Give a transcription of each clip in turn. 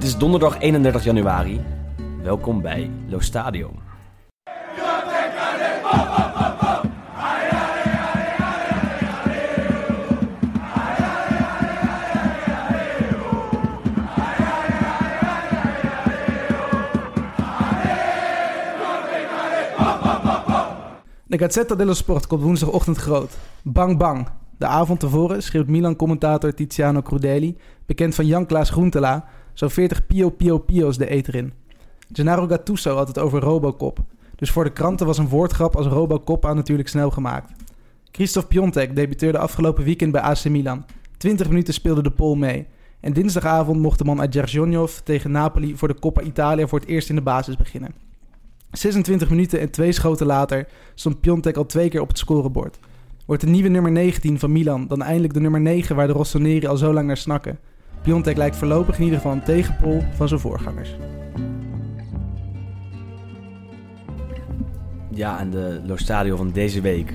Het is donderdag 31 januari. Welkom bij Lo Stadio. De Gazzetta dello Sport komt woensdagochtend groot. Bang bang. De avond tevoren schreeuwt Milan-commentator Tiziano Crudeli, bekend van Jan-Klaas Groentela, zo'n 40 pio pio pio's de eter in. Gennaro Gattuso had het over Robocop. Dus voor de kranten was een woordgrap als Robocop aan natuurlijk snel gemaakt. Christophe Piontek debuteerde afgelopen weekend bij AC Milan. 20 minuten speelde de Pool mee. En dinsdagavond mocht de man uit Gerjonjov tegen Napoli voor de Coppa Italia voor het eerst in de basis beginnen. 26 minuten en twee schoten later stond Piontek al twee keer op het scorebord. Wordt de nieuwe nummer 19 van Milan dan eindelijk de nummer 9 waar de Rossoneri al zo lang naar snakken? Piontek lijkt voorlopig in ieder geval een tegenpol van zijn voorgangers. Ja, en de Lo Stadio van deze week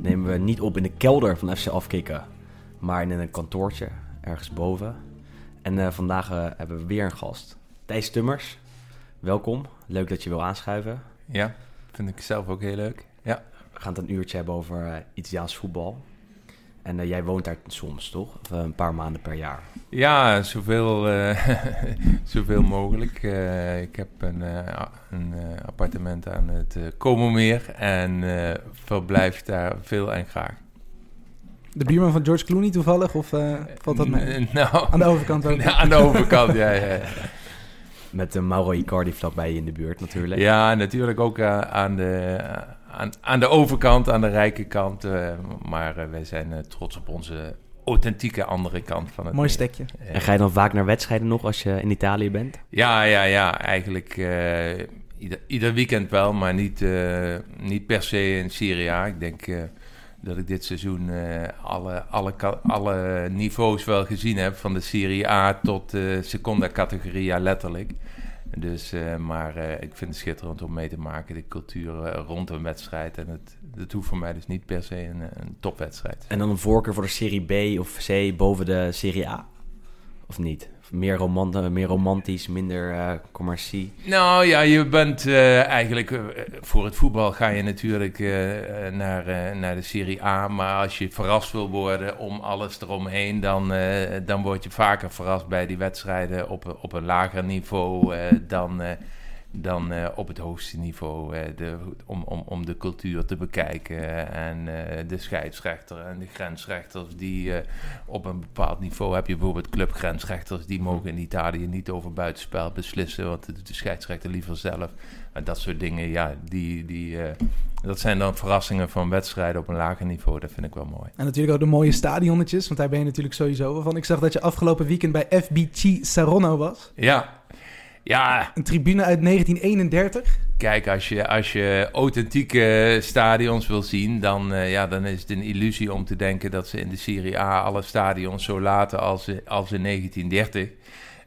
nemen we niet op in de kelder van FC Afkikken, maar in een kantoortje ergens boven. En eh, vandaag eh, hebben we weer een gast. Thijs Tummers, welkom. Leuk dat je wil aanschuiven. Ja, vind ik zelf ook heel leuk. Ja, We gaan het een uurtje hebben over eh, Italiaans voetbal. En eh, jij woont daar soms, toch? Of, eh, een paar maanden per jaar. ja zoveel, eh, zoveel mogelijk. Eh, ik heb een, eh, een appartement aan het uh, Komermeer en eh, verblijf daar veel en graag. De buurman van George Clooney toevallig, of eh, valt dat mee? Nou, Aan de overkant ook. Ja, aan de overkant, ja, ja. ja. Met de Mauro Icardi vlakbij je in de buurt natuurlijk. Ja, natuurlijk ook eh, aan, de, aan, aan de overkant, aan de rijke kant. eh, maar eh, wij zijn eh, trots op onze authentieke andere kant van het Mooi stekje. En ga je dan vaak naar wedstrijden nog als je in Italië bent? Ja, ja, ja. Eigenlijk eh, ieder, ieder weekend wel, maar niet, eh, niet per se in Serie A. Ik denk eh, dat ik dit seizoen eh, alle, alle, alle niveaus wel gezien heb. Van de Serie A tot de seconda categoria letterlijk. Dus, eh, maar eh, ik vind het schitterend om mee te maken, de cultuur eh, rond een wedstrijd. En het, het hoeft voor mij dus niet per se een, een topwedstrijd. En dan een voorkeur voor de Serie B of C boven de Serie A? Of niet? Meer, romant meer romantisch, minder eh commercie? Nou ja, je bent eh, eigenlijk eh, voor het voetbal ga je natuurlijk eh, eh, naar, eh, naar de Serie A. Maar als je verrast wil worden om alles eromheen, dan, eh, dan word je vaker verrast bij die wedstrijden op, op een lager niveau eh, dan, eh, dan eh, op het hoogste niveau. eh, de, om, om, om de cultuur te bekijken en eh, de scheidsrechter en de grensrechters die op een bepaald niveau heb je bijvoorbeeld clubgrensrechters die mogen in Italië niet over buitenspel beslissen, want dat doet de scheidsrechter liever zelf. En dat soort dingen, ja, die, die, dat zijn dan verrassingen van wedstrijden op een lager niveau. Dat vind ik wel mooi. En natuurlijk ook de mooie stadionnetjes, want daar ben je natuurlijk sowieso van. Ik zag dat je afgelopen weekend bij FBC Saronno was. Ja, ja Een tribune uit 1931. kijk, als je, als je authentieke stadions wil zien, dan, eh, ja, dan is het een illusie om te denken dat ze in de Serie A alle stadions zo laten als, als in 1930.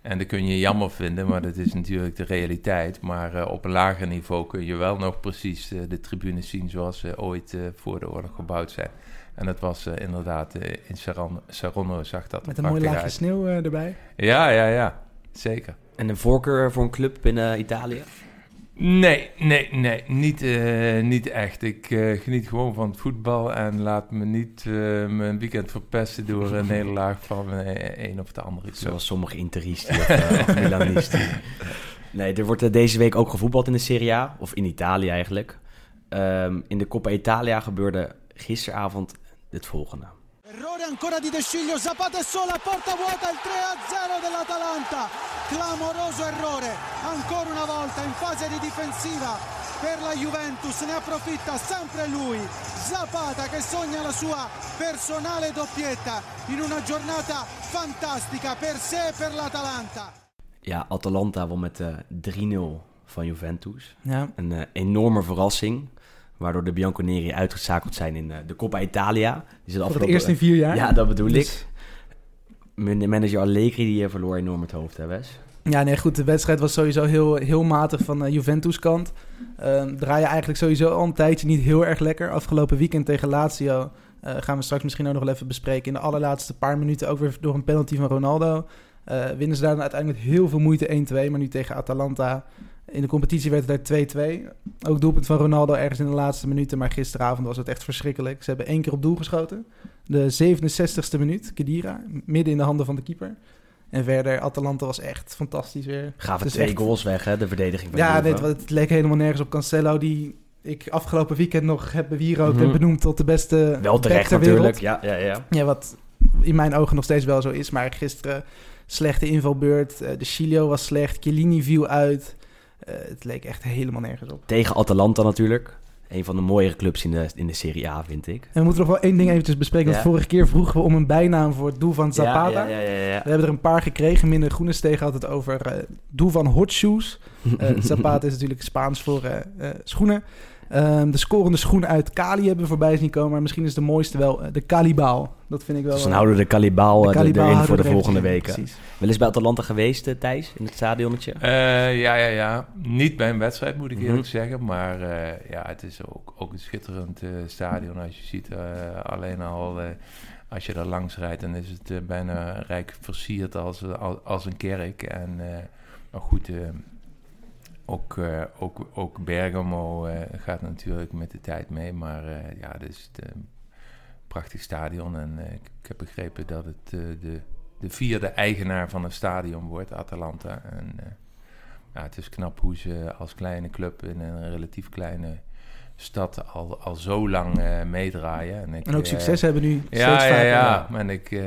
En dat kun je jammer vinden, maar dat is natuurlijk de realiteit. Maar eh, op een lager niveau kun je wel nog precies eh, de tribunes zien zoals ze ooit voor de oorlog gebouwd zijn. En dat was inderdaad in Saron, Saronno zag dat Met een mooi laagje uit. sneeuw erbij. Ja, ja, ja, zeker. En een voorkeur voor een club binnen Italië? Nee, nee, nee, niet, eh, niet echt. Ik eh, geniet gewoon van het voetbal en laat me niet eh, mijn weekend verpesten door een nederlaag van een of de andere. club. Zoals sommige Interisti of, of Milanisti. Nee, er wordt deze week ook gevoetbald in de Serie A. Of in Italië eigenlijk. Ehm, in de Coppa Italia gebeurde gisteravond het volgende. Errore ancora di De Sciglio, Zapata è sola, porta vuota, il 3-0 dell'Atalanta. Clamoroso errore, ancora una volta in fase di difensiva per la Juventus, ne approfitta sempre lui, Zapata che sogna la sua personale doppietta in una giornata fantastica per sé e per l'Atalanta. Ja, Atalanta won met eh 3-0 van Juventus. Ja. Een eh, enorme verrassing. Waardoor de Bianconeri uitgeschakeld zijn in eh, de Coppa Italia. Die zit Voor het eerst in vier jaar. Ja, dat bedoel Dus- ik. Man- Manager Allegri die eh, verloor enorm het hoofd, hè Wes? Ja, nee, goed. De wedstrijd was sowieso heel, heel matig van de Juventus kant. Ehm draai je eigenlijk sowieso al een tijdje niet heel erg lekker. Afgelopen weekend tegen Lazio eh, gaan we straks misschien ook nog wel even bespreken. In de allerlaatste paar minuten ook weer door een penalty van Ronaldo. Eh, winnen ze daar dan uiteindelijk met heel veel moeite 1-2. Maar nu tegen Atalanta in de competitie werd het daar 2-2. Ook doelpunt van Ronaldo ergens in de laatste minuten. Maar gisteravond was het echt verschrikkelijk. Ze hebben één keer op doel geschoten. De 67ste minuut, Kedira. Midden in de handen van de keeper. En verder, Atalanta was echt fantastisch weer. Gaven twee echt- goals weg, hè, de verdediging van Ja, wat, het leek helemaal nergens op Cancelo. Die ik afgelopen weekend nog heb bewierookt en Mhm. benoemd tot de beste Wel terecht ter natuurlijk. Ja, ja, ja. Ja, wat in mijn ogen nog steeds wel zo is. Maar gisteren slechte invalbeurt. Eh, de Chilio was slecht. Chiellini viel uit. Eh, het leek echt helemaal nergens op. Tegen Atalanta natuurlijk. Een van de mooiere clubs in de, in de Serie A, vind ik. En we moeten nog wel één ding eventjes bespreken. Want vorige keer vroegen we om een bijnaam voor het doel van Zapata. Ja, ja, ja, ja, ja. We hebben er een paar gekregen. Minder Groenestegen had het over eh doel van hot shoes. Zapata is natuurlijk Spaans voor schoenen. Ehm, de scorende schoen uit Cali hebben we voorbij zien komen. Maar misschien is de mooiste wel eh, de Calibaal. Dat vind ik wel... Dus dan eh, houden we de Kalibaal eh, er- erin voor de er volgende weken. Precies. Wel eens bij Atalanta geweest, eh, Thijs, in het stadionnetje? Eh, ja, ja, ja. Niet bij een wedstrijd, moet ik Mhm. eerlijk zeggen. Maar eh, ja, het is ook, ook een schitterend eh, stadion. Als je ziet, eh, alleen al eh, als je daar langs rijdt, dan is het eh, bijna rijk versierd als, als, als een kerk. En eh, maar goed, eh, ook, eh, ook, ook Bergamo eh, gaat natuurlijk met de tijd mee. Maar eh, ja, het is het, een prachtig stadion. En ik, ik heb begrepen dat het de, de vierde eigenaar van een stadion wordt, Atalanta. En ja, het is knap hoe ze als kleine club in een relatief kleine stad al, al zo lang meedraaien. En, ik, En ook succes hebben nu ja, ja, vaker. ja. En ik,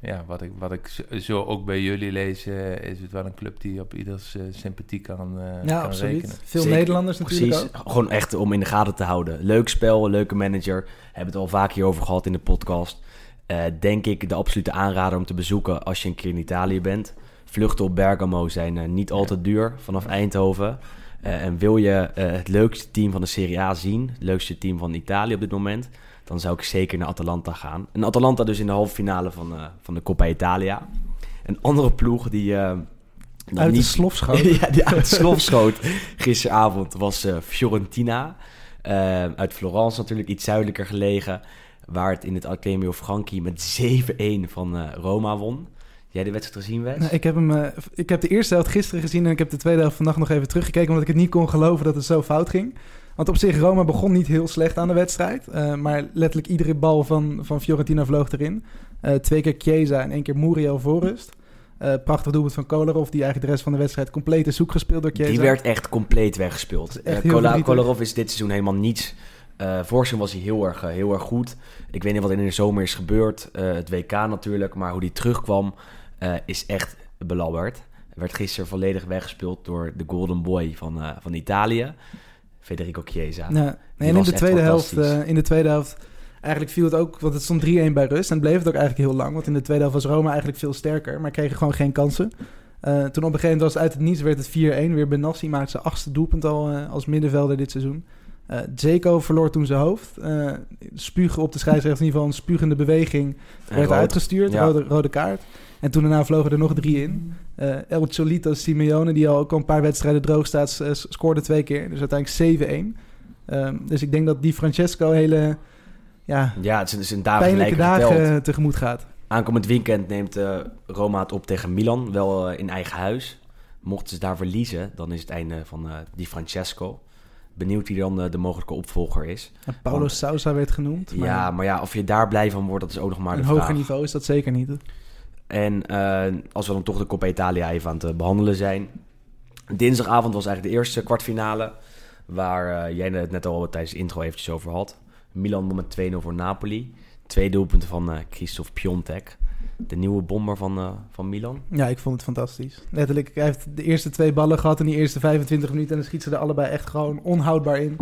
ja, wat ik, wat ik zo- ook bij jullie lees, eh, is het wel een club die op ieders eh, sympathie kan, eh Ja, kan absoluut. rekenen. Veel Zeker. Nederlanders natuurlijk Precies, ook. gewoon echt om in de gaten te houden. Leuk spel, leuke manager. Hebben het al vaak hierover gehad in de podcast. Eh, denk ik de absolute aanrader om te bezoeken als je een keer in Italië bent. Vluchten op Bergamo zijn niet al te duur vanaf Eindhoven. Eh, en wil je het leukste team van de Serie A zien, het leukste team van Italië op dit moment, dan zou ik zeker naar Atalanta gaan. En Atalanta dus in de halve finale van, eh, van de Coppa Italia. Een andere ploeg die... nog Uit de niet slof schoot. ja, die uit de slof schoot gisteravond was eh, Fiorentina. Uit Florence natuurlijk, iets zuidelijker gelegen. Waar het in het Accademio Franchi met 7-1 van Roma won. Jij de wedstrijd gezien, Wes? Nou, ik, heb hem, ik heb de eerste helft gisteren gezien en ik heb de tweede helft vannacht nog even teruggekeken, omdat ik het niet kon geloven dat het zo fout ging. Want op zich, Roma begon niet heel slecht aan de wedstrijd. eh, maar letterlijk iedere bal van, van Fiorentina vloog erin. Eh, twee keer Chiesa en één keer Muriel voor rust. Eh, prachtig doelpunt van Kolarov, die eigenlijk de rest van de wedstrijd compleet is zoek gespeeld door Chiesa. Die werd echt compleet weggespeeld. echt Kola-. Kolarov is dit seizoen helemaal niets. Vorig seizoen was hij heel erg, heel erg goed. Ik weet niet wat in de zomer is gebeurd. Het WK natuurlijk. Maar hoe hij terugkwam is echt belabberd. Werd gisteren volledig weggespeeld door de golden boy van, van Italië. Federico Chiesa. Ja, nee, en in de, tweede helft, eh, in de tweede helft, eigenlijk viel het ook, want het stond 3-1 bij rust. En bleef het ook eigenlijk heel lang, want in de tweede helft was Roma eigenlijk veel sterker, maar kregen gewoon geen kansen. Eh, toen op een gegeven moment was het uit het niets, werd het 4-1. Weer Benassi maakte zijn achtste doelpunt al eh, als middenvelder dit seizoen. Eh Zeko verloor toen zijn hoofd. Spugen op de scheidsrechter, in ieder geval een spugende beweging. Werd uitgestuurd, Ja. rode, rode kaart. En toen daarna vlogen er nog drie in. Eh El Cholito Simeone, die al ook al een paar wedstrijden droog staat, s- scoorde twee keer. Dus uiteindelijk 7-1. Ehm, dus ik denk dat die Francesco hele ja, Ja, het is, een pijnlijke dagen geteld. eh, tegemoet gaat. Aankomend weekend neemt eh, Roma het op tegen Milan, wel eh, in eigen huis. Mochten ze daar verliezen, dan is het einde van eh Di Francesco. Benieuwd wie dan eh, de mogelijke opvolger is. En Paulo Want- Sousa werd genoemd. Maar ja, maar ja, of je daar blij van wordt, dat is ook nog maar een de hoger vraag. niveau is dat zeker niet. En eh, als we dan toch de Coppa Italia even aan het behandelen zijn. Dinsdagavond was eigenlijk de eerste kwartfinale. Waar eh, jij het net al tijdens de intro eventjes over had. Milan won met 2-0 voor Napoli. Twee doelpunten van eh Christophe Piontek. De nieuwe bomber van, eh, van Milan. Ja, ik vond het fantastisch. Letterlijk, hij heeft de eerste twee ballen gehad in die eerste 25 minuten. En dan schiet ze er allebei echt gewoon onhoudbaar in.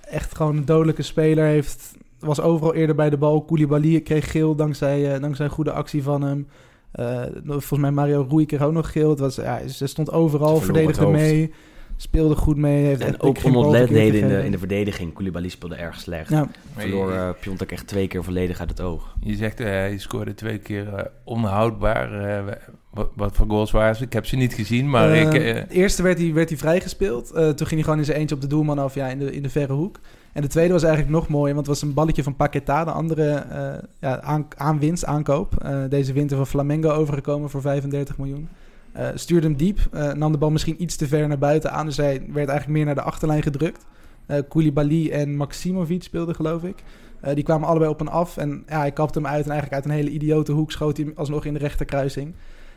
Echt gewoon een dodelijke speler. Heeft, was overal eerder bij de bal. Koulibaly kreeg geel dankzij, eh, dankzij een goede actie van hem. Eh, volgens mij Mario Rui kreeg ook nog geel. Het was, ja, ze stond overal, verdedigde mee. speelde goed mee. Heeft En ook verkeerd in de, in de verdediging. Koulibaly speelde erg slecht. Ja, Verloor eh Piontek echt twee keer volledig uit het oog. Je zegt, eh, hij scoorde twee keer onhoudbaar. Eh, wat, wat voor goals waren ze? Ik heb ze niet gezien, maar ik... eh, de eerste werd hij, werd hij vrijgespeeld. Eh, toen ging hij gewoon in zijn eentje op de doelman af, ja, in de, in de verre hoek. En de tweede was eigenlijk nog mooier, want het was een balletje van Paqueta. De andere eh, ja, aan, aanwinst, aankoop. Eh, deze winter van Flamengo overgekomen voor 35 miljoen. Eh, stuurde hem diep, nam de bal misschien iets te ver naar buiten aan. Dus hij werd eigenlijk meer naar de achterlijn gedrukt. Eh Koulibaly en Maximovic speelden, geloof ik. Die kwamen allebei op en af. En ja, hij kapte hem uit. En eigenlijk uit een hele idiote hoek schoot hij alsnog in de rechterkruising.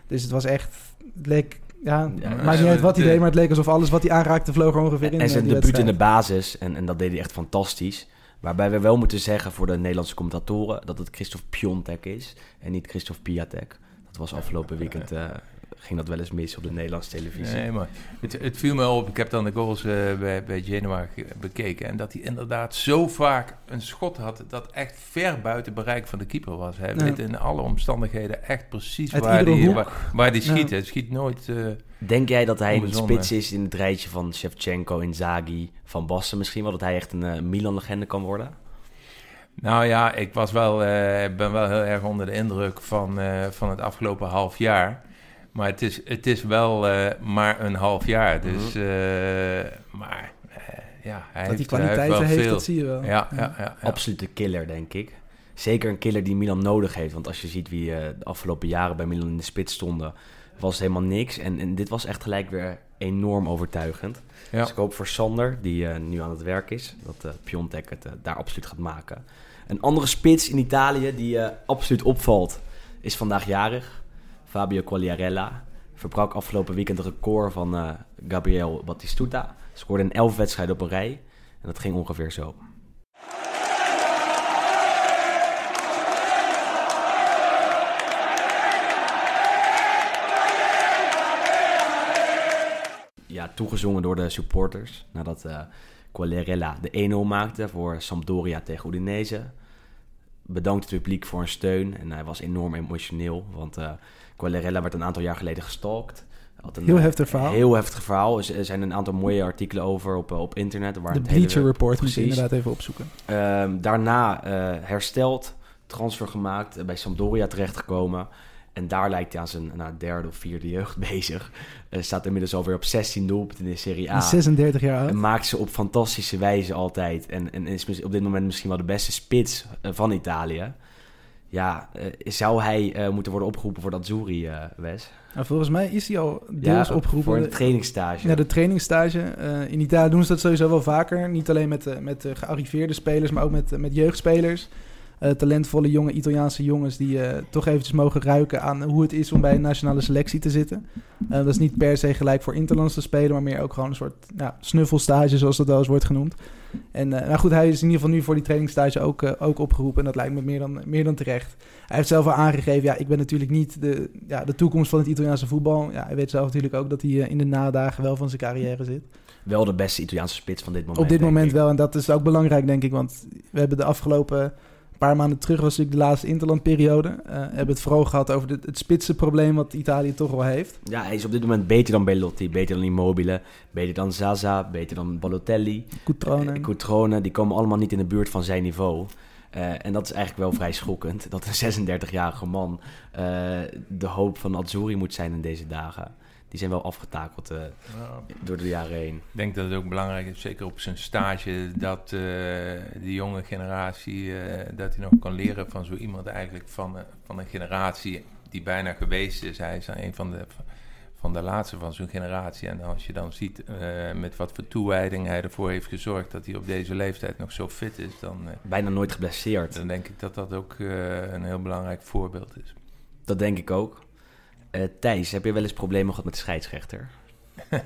Dus het was echt... Het leek... Ja, Ja, maakt niet uit wat hij de- deed, maar het leek alsof alles wat hij aanraakte vloog er ongeveer in. En zijn debuut in de basis, en, en dat deed hij echt fantastisch. Waarbij we wel moeten zeggen voor de Nederlandse commentatoren dat het Christophe Piontek is en niet Christophe Piatek. Dat was afgelopen weekend, eh, ging dat wel eens mis op de Nederlandse televisie. Nee, maar het, het viel me op. Ik heb dan de goals eh, bij, bij Genoa ge- bekeken. En dat hij inderdaad zo vaak een schot had. dat echt ver buiten bereik van de keeper was. Hij Ja. weet in alle omstandigheden echt precies Uit waar hij waar, waar die schiet. Ja. Hij schiet nooit. eh, Denk jij dat hij een spits is in het rijtje van Shevchenko, Inzaghi, Van Basten misschien wel? Dat hij echt een eh, Milan-legende kan worden? Nou ja, ik was wel, eh, ben wel heel erg onder de indruk van, eh, van het afgelopen half jaar. Maar het is, het is wel eh, maar een half jaar. Dus, Mhm. eh, maar eh, ja, hij Dat heeft, hij kwaliteiten wel heeft, veel. dat zie je wel. Ja, ja, ja, ja. Absolute killer, denk ik. Zeker een killer die Milan nodig heeft. Want als je ziet wie eh, de afgelopen jaren bij Milan in de spits stonden, was het helemaal niks. En, en dit was echt gelijk weer enorm overtuigend. Ja. Dus ik hoop voor Sander, die eh, nu aan het werk is, dat eh Piontek het daar absoluut gaat maken. Een andere spits in Italië die eh, absoluut opvalt, is vandaag jarig. Fabio Quagliarella. Verbrak afgelopen weekend het record van eh, Gabriel Battistuta. Scoorde in 11 wedstrijden op een rij. En dat ging ongeveer zo. ja, toegezongen door de supporters. Nadat eh Quagliarella de 1-0 maakte voor Sampdoria tegen Udinese. Bedankt het publiek voor hun steun. En hij was enorm emotioneel. Want eh Quagliarella werd een aantal jaar geleden gestalkt. Had een, Heel eh, heftig verhaal. Heel heftig verhaal. Er zijn een aantal mooie artikelen over op, eh, op internet. Waar De hele- Bleacher Report moet je precies. inderdaad even opzoeken. Ehm, daarna eh, hersteld, transfer gemaakt, bij Sampdoria terechtgekomen. En daar lijkt hij aan zijn nou, derde of vierde jeugd bezig. Eh, staat inmiddels alweer op 16 doelpunten in de Serie A. En 36 jaar oud. En maakt ze op fantastische wijze altijd. En, en is op dit moment misschien wel de beste spits van Italië. Ja, eh, zou hij eh, moeten worden opgeroepen voor dat Zuri, eh Wes? Nou, volgens mij is hij al deels ja, opgeroepen. Voor een trainingsstage. Ja, de trainingsstage. Eh, in Italië doen ze dat sowieso wel vaker. Niet alleen met, met de gearriveerde spelers, maar ook met, met jeugdspelers. Eh, talentvolle jonge Italiaanse jongens die eh, toch eventjes mogen ruiken aan hoe het is om bij een nationale selectie te zitten. Eh, dat is niet per se gelijk voor Interlands te spelen, maar meer ook gewoon een soort ja, snuffelstage, zoals dat wel eens wordt genoemd. En nou goed, hij is in ieder geval nu voor die trainingsstage ook, ook opgeroepen. En dat lijkt me meer dan, meer dan terecht. Hij heeft zelf al aangegeven, ja, ik ben natuurlijk niet de, ja, de toekomst van het Italiaanse voetbal. Ja, hij weet zelf natuurlijk ook dat hij in de nadagen wel van zijn carrière zit. Wel de beste Italiaanse spits van dit moment. Op dit moment ik. wel. En dat is ook belangrijk, denk ik. Want we hebben de afgelopen paar maanden terug, was natuurlijk de laatste interlandperiode. eh hebben het vooral gehad over de, het spitsenprobleem wat Italië toch wel heeft. Ja, hij is op dit moment beter dan Belotti, beter dan Immobile, beter dan Zaza, beter dan Balotelli. Coutrone. Eh, Coutrone, die komen allemaal niet in de buurt van zijn niveau. Eh, en dat is eigenlijk wel vrij schokkend. Dat een 36-jarige man de hoop van Azzurri moet zijn in deze dagen. Die zijn wel afgetakeld eh, Nou, door de jaren heen. Ik denk dat het ook belangrijk is, zeker op zijn stage, dat uh, de jonge generatie, uh, dat hij nog kan leren van zo iemand eigenlijk van, uh, van een generatie die bijna geweest is. Hij is een van de, van de laatste van zo'n generatie. En als je dan ziet uh, met wat voor toewijding hij ervoor heeft gezorgd dat hij op deze leeftijd nog zo fit is, dan... uh, bijna nooit geblesseerd. Dan denk ik dat dat ook uh, een heel belangrijk voorbeeld is. Dat denk ik ook. Uh, Thijs, heb je wel eens problemen gehad met de scheidsrechter?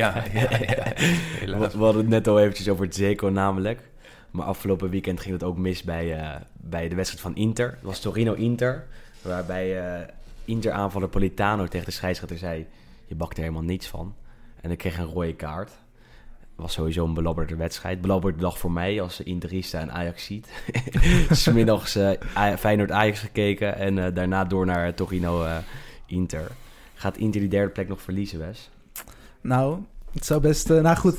ja, ja, ja. We, we hadden het net al eventjes over het Zeko namelijk. Maar afgelopen weekend ging het ook mis bij, uh, bij de wedstrijd van Inter. Het was Torino-Inter. Waarbij uh, Inter-aanvaller Politano tegen de scheidsrechter zei... Je bakt er helemaal niets van. En ik kreeg een rode kaart. Was sowieso een belabberde wedstrijd. Belabberde dag voor mij als Interista en Ajax ziet. Smiddags uh, Feyenoord-Ajax gekeken. En uh, daarna door naar Torino-Inter. Gaat Inter die derde plek nog verliezen, Wes? Nou, Het zou best... eh, nou goed,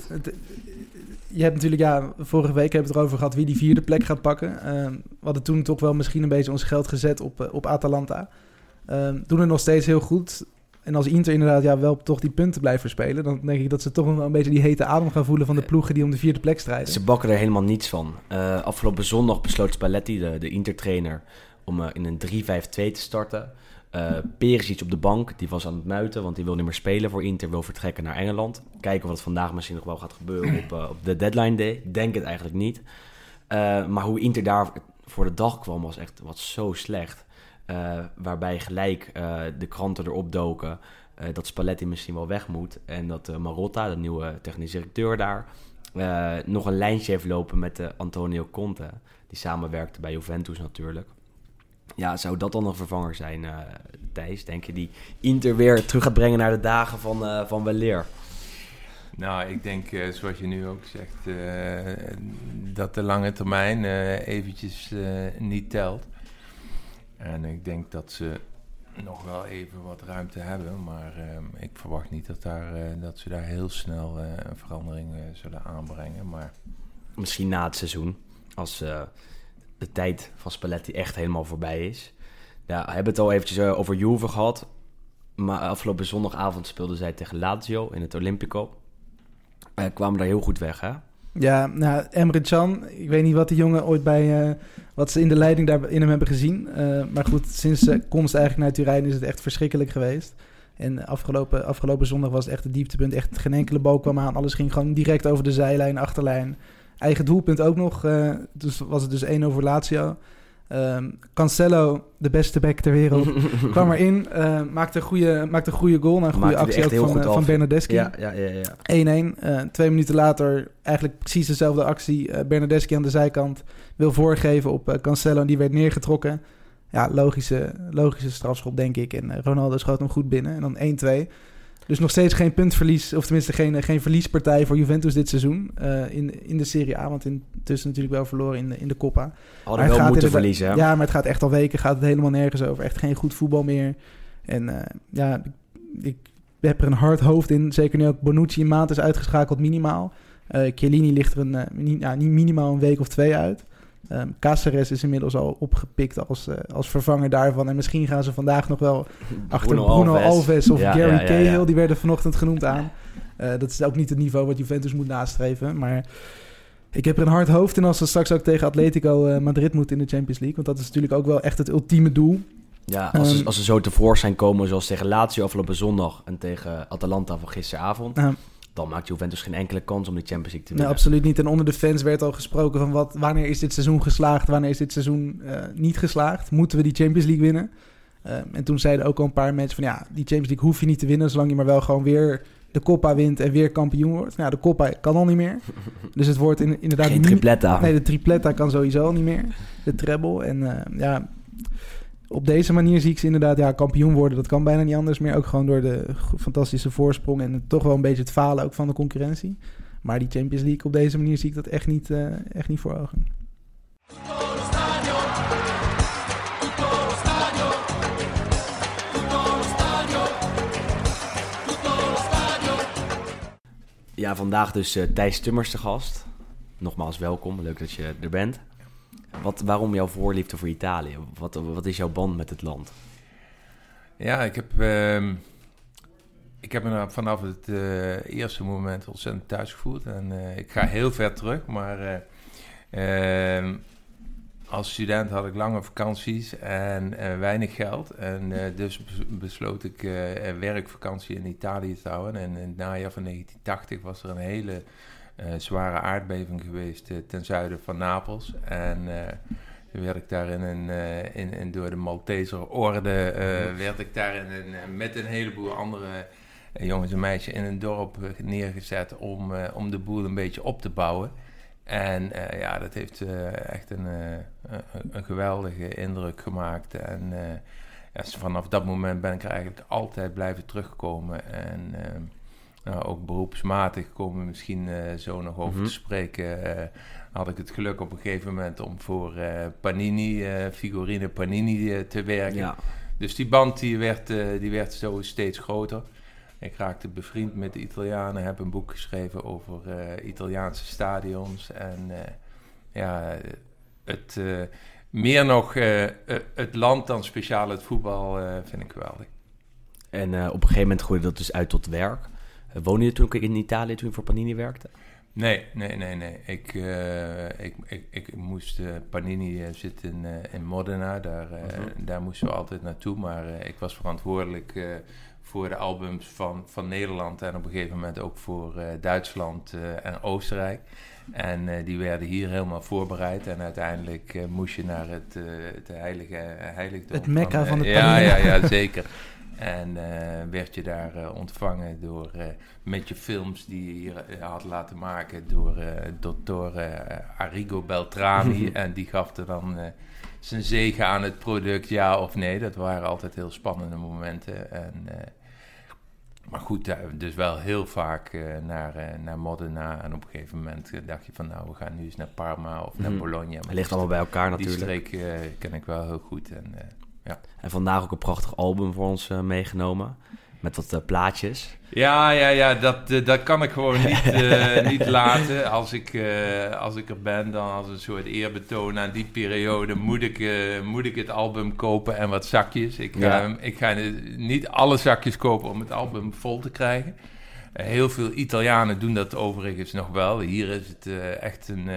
je hebt natuurlijk... Ja, vorige week hebben we het erover gehad wie die vierde plek gaat pakken. We hadden toen toch wel misschien een beetje ons geld gezet op, eh, op Atalanta. Ehm, doen het nog steeds heel goed. En als Inter inderdaad ja, wel toch die punten blijven spelen... dan denk ik dat ze toch wel een beetje die hete adem gaan voelen... van de ploegen die om de vierde plek strijden. Ze bakken er helemaal niets van. Eh, afgelopen zondag besloot Spalletti, de, de Inter-trainer, om eh, in een 3-5-2 te starten. Eh Perisic op de bank, die was aan het muiten, want die wil niet meer spelen voor Inter, wil vertrekken naar Engeland. Kijken wat vandaag misschien nog wel gaat gebeuren op, eh, op de deadline day. Denk het eigenlijk niet. Eh, maar hoe Inter daar voor de dag kwam was echt was zo slecht. Eh, waarbij gelijk eh, de kranten erop doken eh, dat Spalletti misschien wel weg moet. En dat Marotta, de nieuwe technisch directeur daar, nog een lijntje heeft lopen met Antonio Conte. Die samenwerkte bij Juventus natuurlijk. Ja, zou dat dan een vervanger zijn, eh, Thijs? Denk je die Inter weer terug gaat brengen naar de dagen van, eh van weleer? Nou, ik denk, zoals je nu ook zegt, dat de lange termijn eventjes niet telt. En ik denk dat ze nog wel even wat ruimte hebben, maar eh, ik verwacht niet dat, daar, eh, dat ze daar heel snel eh, een verandering eh, zullen aanbrengen. Maar Misschien na het seizoen, als eh, de tijd van Spalletti echt helemaal voorbij is. Ja, we hebben het al eventjes eh, over Juve gehad. Maar afgelopen zondagavond speelden zij tegen Lazio in het Olympico. Eh, kwamen daar heel goed weg, hè? Ja, nou, Emre Can, ik weet niet wat die jongen ooit bij... eh, wat ze in de leiding daar in hem hebben gezien. Eh, maar goed, sinds uh, komst eigenlijk naar Turijn is het echt verschrikkelijk geweest. En afgelopen, afgelopen zondag was het echt het dieptepunt. Echt geen enkele bal kwam aan. Alles ging gewoon direct over de zijlijn, achterlijn. Eigen doelpunt ook nog. eh, dus was het dus 1 over Lazio. Ehm, Cancelo, de beste back ter wereld, kwam erin. eh, maakte, een goede, maakte een goede goal. Nou, een goede Maakte actie ook van, eh, van. Bernardeschi. Ja, ja, ja, ja. 1-1. Eh, twee minuten later eigenlijk precies dezelfde actie. Bernardeschi aan de zijkant wil voorgeven op Cancelo en die werd neergetrokken. Ja, logische, logische strafschop denk ik. En Ronaldo schoot hem goed binnen. En dan 1-2. Dus nog steeds geen puntverlies, of tenminste geen, eh, geen verliespartij voor Juventus dit seizoen. eh, in, in de Serie A, want intussen natuurlijk wel verloren in de, in de Coppa. Hadden wel moeten verliezen, hè? Ja, maar het gaat echt al weken, gaat het helemaal nergens over. Echt geen goed voetbal meer. En eh, ja, ik, ik heb er een hard hoofd in. Zeker nu ook Bonucci een maand is uitgeschakeld minimaal. Chiellini ligt er een, ja, niet minimaal een week of twee uit. Ehm Cáceres is inmiddels al opgepikt als, eh, als vervanger daarvan. En misschien gaan ze vandaag nog wel achter Bruno, Alves. of Ja, Gary ja, ja, Cahill. ja. Die werden vanochtend genoemd aan. Eh, dat is ook niet het niveau wat Juventus moet nastreven. Maar ik heb er een hard hoofd in als ze straks ook tegen Atletico eh, Madrid moeten in de Champions League. Want dat is natuurlijk ook wel echt het ultieme doel. Ja, als, ze, Ehm, als ze zo tevoorschijn komen zoals tegen Lazio afgelopen zondag en tegen Atalanta van gisteravond, Nou, dan maakt Juventus geen enkele kans om die Champions League te Nee, winnen. absoluut niet. En onder de fans werd al gesproken van wat, wanneer is dit seizoen geslaagd, wanneer is dit seizoen eh, niet geslaagd? Moeten we die Champions League winnen? Eh, en toen zeiden ook al een paar mensen van ja, die Champions League hoef je niet te winnen, zolang je maar wel gewoon weer de Coppa wint en weer kampioen wordt. Nou, de Coppa kan al niet meer. Dus het wordt in, inderdaad Geen niet- tripletta. Nee, de tripletta kan sowieso al niet meer. De treble. En eh, ja, op deze manier zie ik ze inderdaad ja, kampioen worden. Dat kan bijna niet anders meer. Ook gewoon door de fantastische voorsprong en toch wel een beetje het falen ook van de concurrentie. Maar die Champions League op deze manier zie ik dat echt niet, eh, echt niet voor ogen. Ja, vandaag dus eh, Thijs Tummers te gast. Nogmaals welkom, leuk dat je er bent. Wat, waarom jouw voorliefde voor Italië? Wat, wat is jouw band met het land? Ja, ik heb, ehm, ik heb me vanaf het eh, eerste moment ontzettend thuis gevoeld. En eh, ik ga heel ver terug, maar eh, ehm, als student had ik lange vakanties en weinig geld. En dus bes- besloot ik werkvakantie in Italië te houden. En in het najaar van 1980 was er een hele zware aardbeving geweest eh, ten zuiden van Napels. En... eh, werd ik daar in een, eh, in, in door de Malteser orde, eh, werd ik daar in een, eh, met een heleboel andere eh, jongens en meisjes in een dorp eh, neergezet om, eh, om de boel een beetje op te bouwen. En eh, ja, dat heeft eh, echt een, eh, een, geweldige indruk gemaakt. En eh, ja, vanaf dat moment ben ik er eigenlijk altijd blijven terugkomen. En eh, nou, ook beroepsmatig komen we misschien eh, zo nog over Mhm. te spreken. eh, had ik het geluk op een gegeven moment om voor eh, Panini, figurine Panini te werken. Ja, Dus die band die werd, die werd zo steeds groter. Ik raakte bevriend met de Italianen, heb een boek geschreven over Italiaanse stadions. En ja, het, meer nog het land dan speciaal het voetbal vind ik geweldig. En op een gegeven moment groeide dat dus uit tot werk. Woonde je toen ook in Italië toen je voor Panini werkte? Nee, nee, nee, nee. Ik, uh, ik, ik, ik moest uh, Panini uh, zit in, in Modena, daar, daar moesten we altijd naartoe. Maar ik was verantwoordelijk voor de albums van, van Nederland en op een gegeven moment ook voor Duitsland en Oostenrijk. En die werden hier helemaal voorbereid. En uiteindelijk moest je naar het, het heilige heiligdom. Het mekka van, van de Panini. Ja, ja, ja, zeker. En uh, werd je daar uh, ontvangen door, uh, met je films die je hier had laten maken door dottore Arrigo Beltrami. en die gaf er dan zijn zegen aan het product, ja of nee. Dat waren altijd heel spannende momenten. En, maar goed, dus wel heel vaak naar, naar Modena. En op een gegeven moment dacht je van nou, we gaan nu eens naar Parma of naar mhm. Bologna. Het ligt allemaal bij elkaar natuurlijk. Die streek ken ik wel heel goed. En, ja. En vandaag ook een prachtig album voor ons uh, meegenomen. Met wat uh, plaatjes. Ja, ja, ja dat, uh, dat kan ik gewoon niet, niet laten. Als ik, als ik er ben, dan als een soort eerbetoon aan die periode... moet ik, moet ik het album kopen en wat zakjes. Ik ga, ja. ik ga niet alle zakjes kopen om het album vol te krijgen. heel veel Italianen doen dat overigens nog wel. Hier is het echt een,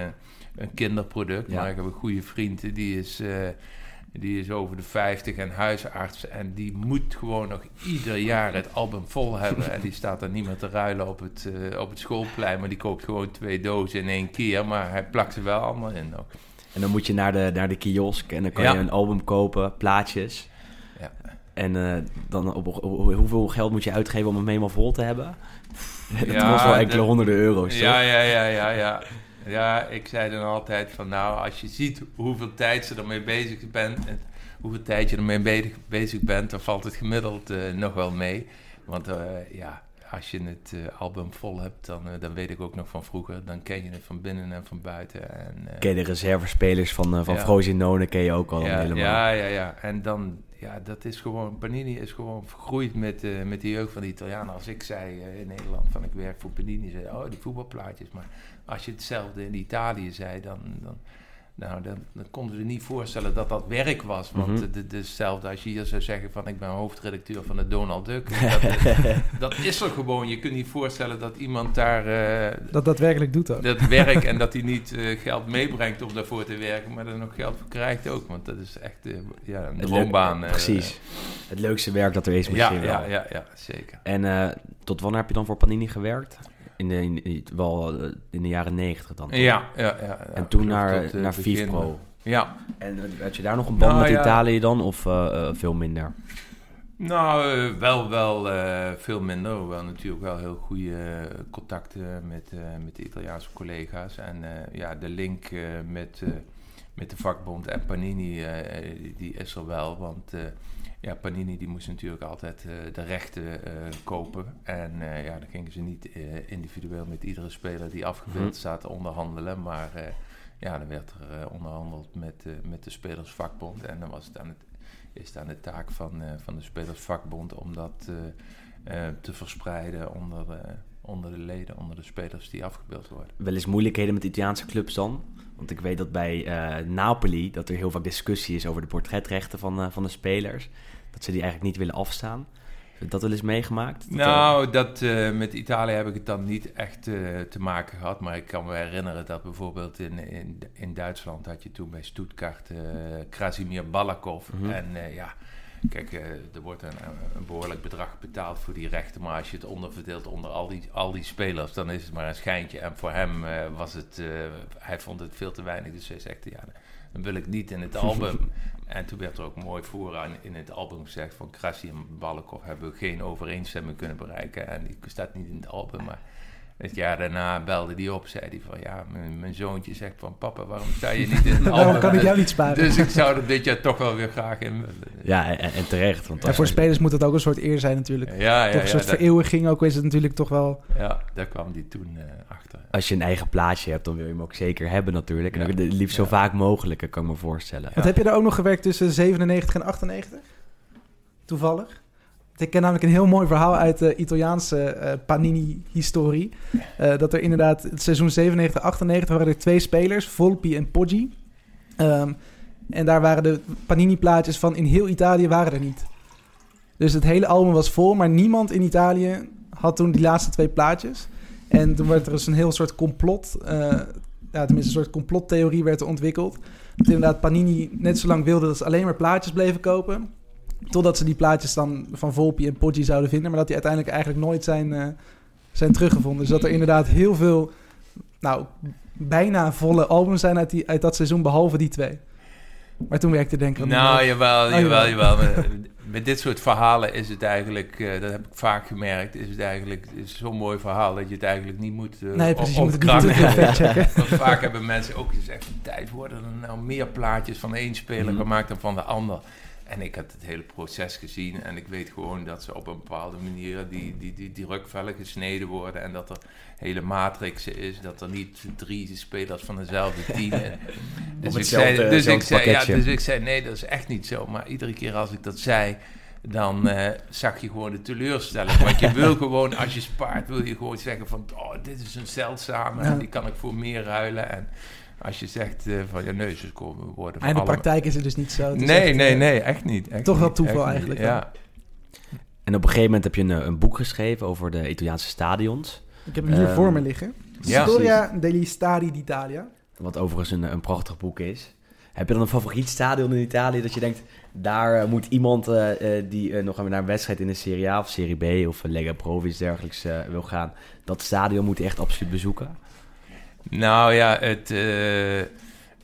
een kinderproduct. Ja. Maar ik heb een goede vriend, die is die is over de 50 en huisarts. En die moet gewoon nog ieder jaar het album vol hebben. En die staat er niet meer te ruilen op het, uh, op het schoolplein. Maar die koopt gewoon twee dozen in één keer. Maar hij plakt ze wel allemaal in nog. En dan moet je naar de, naar de kiosk en dan kan je een album kopen, plaatjes. Ja. En uh, dan op, op, hoeveel geld moet je uitgeven om hem helemaal vol te hebben? Dat ja, was wel enkele honderden euro's. Ja, ja, ja, ja, ja. Ja, ik zei dan altijd van nou, als je ziet hoeveel tijd ze ermee bezig bent, en hoeveel tijd je ermee bezig bent, dan valt het gemiddeld uh, nog wel mee. Want uh, ja, als je het uh, album vol hebt, dan, dan weet ik ook nog van vroeger, dan ken je het van binnen en van buiten. En, ken je de reservespelers van, van ja. Ken je ook al ja, helemaal. Ja, ja, ja. En dan, ja, dat is gewoon, Panini is gewoon vergroeid met, uh, met de jeugd van de Italianen. Als ik zei uh, in Nederland van ik werk voor Panini, zei oh die voetbalplaatjes. Maar als je hetzelfde in Italië zei, dan, dan, nou, dan, dan konden ze niet voorstellen dat dat werk was. Want mm -hmm. hetzelfde als je hier zou zeggen van ik ben hoofdredacteur van de Donald Duck. Dat, dat is er gewoon. Je kunt niet voorstellen dat iemand daar... Uh, dat daadwerkelijk doet dat. Dat werk en dat hij niet uh, geld meebrengt om daarvoor te werken, maar er nog geld voor krijgt ook. Want dat is echt uh, ja, een loonbaan. precies. het leukste werk dat er is misschien ja, ja, ja, ja, zeker. En tot wanneer heb je dan voor Panini gewerkt? In de, in, wel eh, in de jaren negentig dan. Ja, ja, ja, ja, En toen naar, tot, uh, naar. Ja. En had je daar nog een band nou, met ja. Italië dan, of uh, veel minder? Nou, wel, wel veel minder. Hoewel natuurlijk wel heel goede contacten met, met de Italiaanse collega's. En ja, de link met, met de vakbond en Panini, die is er wel. Want ja, Panini die moest natuurlijk altijd uh, de rechten uh, kopen. En uh, ja, dan gingen ze niet individueel met iedere speler die afgebeeld mm staat onderhandelen. Maar ja, dan werd er onderhandeld met, met de spelersvakbond. En dan was het aan het, is het aan de taak van, van de spelersvakbond om dat te verspreiden onder de, onder de leden, onder de spelers die afgebeeld worden. Wel eens moeilijkheden met Italiaanse clubs dan? Want ik weet dat bij uh, Napoli dat er heel vaak discussie is over de portretrechten van, uh, van de spelers. Dat ze die eigenlijk niet willen afstaan. Heb je dat wel eens meegemaakt? Dat nou, dat, uh, met Italië heb ik het dan niet echt te maken gehad. Maar ik kan me herinneren dat bijvoorbeeld in, in, in Duitsland had je toen bij Stuttgart Krasimir Balakov. Mm -hmm. En ja, Kijk, uh, er wordt een, een, behoorlijk bedrag betaald voor die rechten. Maar als je het onderverdeelt onder al die, al die spelers, dan is het maar een schijntje. En voor hem uh, was het, uh, hij vond het veel te weinig. Dus hij zegt, ja, dan wil ik niet in het album. en toen werd er ook mooi vooraan in het album gezegd van Krassi en Balkov hebben we geen overeenstemming kunnen bereiken. En die staat niet in het album, maar het jaar daarna belde hij op, zei hij van ja, mijn, mijn, zoontje zegt van papa, waarom sta je niet in het Waarom kan ik jou niet sparen? Dus ik zou er dit jaar toch wel weer graag in Ja, en, en terecht. Want en voor spelers moet het ook een soort eer zijn natuurlijk. Ja, ja, toch een soort ja, vereeuwiging ook is het natuurlijk toch wel... Ja, daar kwam die toen uh, achter. Als je een eigen plaatje hebt, dan wil je hem ook zeker hebben natuurlijk. En ja. liefst zo vaak mogelijk, kan ik me voorstellen. Want heb je daar ook nog gewerkt tussen 97 en 98? Toevallig? Ik ken namelijk een heel mooi verhaal uit de Italiaanse eh, Panini-historie. Eh, dat er inderdaad, het seizoen 97-98 waren er twee spelers, Volpi en Poggi. Ehm, en daar waren de Panini-plaatjes van in heel Italië waren er niet. Dus het hele album was vol, maar niemand in Italië had toen die laatste twee plaatjes. En toen werd er dus een heel soort complot, eh, ja, tenminste een soort complottheorie werd er ontwikkeld. Dat inderdaad Panini net zo lang wilde dat ze alleen maar plaatjes bleven kopen. Totdat ze die plaatjes dan van Volpi en Poggi zouden vinden. Maar dat die uiteindelijk eigenlijk nooit zijn, eh, zijn teruggevonden. Dus dat er inderdaad heel veel, nou, bijna volle albums zijn uit, die, uit dat seizoen, behalve die twee. Maar toen werkte denken... Nou, jawel, Oh, jawel, jawel. jawel. Met- Met dit soort verhalen is het eigenlijk, eh, dat heb ik vaak gemerkt, is het eigenlijk zo'n mooi verhaal dat je het eigenlijk niet moet eh, Nee, precies. Je moet het niet vaak hebben mensen ook gezegd, tijd worden er nou meer plaatjes van één speler Mhm. gemaakt dan van de ander. En ik heb het hele proces gezien en ik weet gewoon dat ze op een bepaalde manier die, die, die, die rukvellen gesneden worden en dat er hele matrixen is, dat er niet drie spelers van dezelfde team dus, ik hetzelfde- zei, dus, ik zei, ja, dus ik zei, nee, dat is echt niet zo. Maar iedere keer als ik dat zei, dan eh, zag je gewoon de teleurstelling. Want je wil gewoon, als je spaart, wil je gewoon zeggen van, oh, dit is een zeldzame, en die kan ik voor meer ruilen. En als je zegt eh, van, nee, ze komen worden Maar in de alle- praktijk is het dus niet zo. Nee, echt, nee, eh, nee, echt niet. echt toch wel toeval niet. eigenlijk Ja. En op een gegeven moment heb je een, eh, een boek geschreven over de Italiaanse stadions. Ik heb hem hier Ehm, voor me liggen. ja. Storia degli Stadi d'Italia. Wat overigens een, een prachtig boek is. Heb je dan een favoriet stadion in Italië dat je denkt... daar moet iemand eh, eh, die eh, nog naar een wedstrijd in de Serie A of Serie B... of Lega Pro of iets dergelijks wil gaan... dat stadion moet echt absoluut bezoeken? Nou ja, het, eh,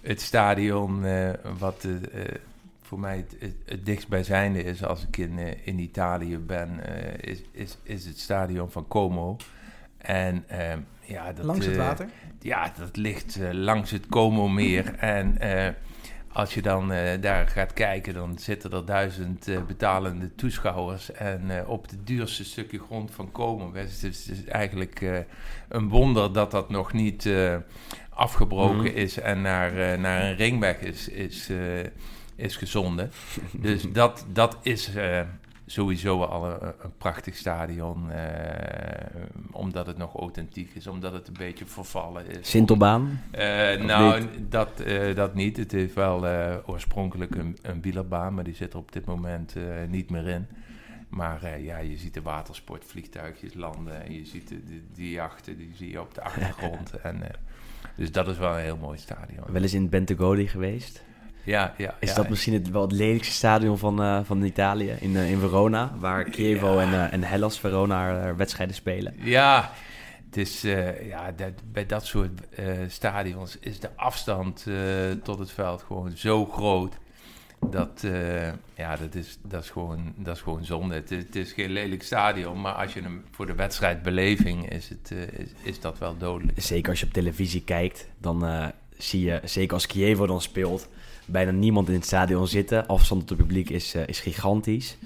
het stadion eh, wat eh, voor mij het, het, het dichtstbijzijnde is als ik in, in Italië ben, is, is, is het stadion van Como. En ehm, ja, dat, Langs het water. ja, dat ligt langs het Como-meer. En als je dan eh, daar gaat kijken, dan zitten er duizend eh, betalende toeschouwers. En eh, op het duurste stukje grond van. Het is, het is eigenlijk een wonder dat dat nog niet afgebroken Mhm. is en naar, naar een ringweg is, is, is gezonden. dus dat, dat is sowieso al een, een prachtig stadion. eh, omdat het nog authentiek is, omdat het een beetje vervallen is. Sintelbaan? Eh, nou, niet? dat, eh, dat niet. Het is wel oorspronkelijk een, een wielerbaan, maar die zit er op dit moment niet meer in. Maar ja, je ziet de watersportvliegtuigjes landen en je ziet de, de- die jachten, die zie je op de achtergrond. en, dus dat is wel een heel mooi stadion. Wel eens in Bentegodi geweest? Ja, ja. Is ja. dat misschien het, wel het lelijkste stadion van, eh, van Italië? In, eh, in Verona, waar Chievo en, eh, en Hellas Verona wedstrijden spelen. Ja, het is, ja dat, bij dat soort stadions is de afstand tot het veld gewoon zo groot. Dat, ja, dat, is, dat, is gewoon, dat is gewoon zonde. Het is, het is geen lelijk stadion, maar als je hem voor de wedstrijdbeleving is, het, is, is dat wel dodelijk. Zeker als je op televisie kijkt, dan zie je, zeker als Chievo dan speelt, bijna niemand in het stadion zitten. Afstand tot het publiek is, eh, is gigantisch.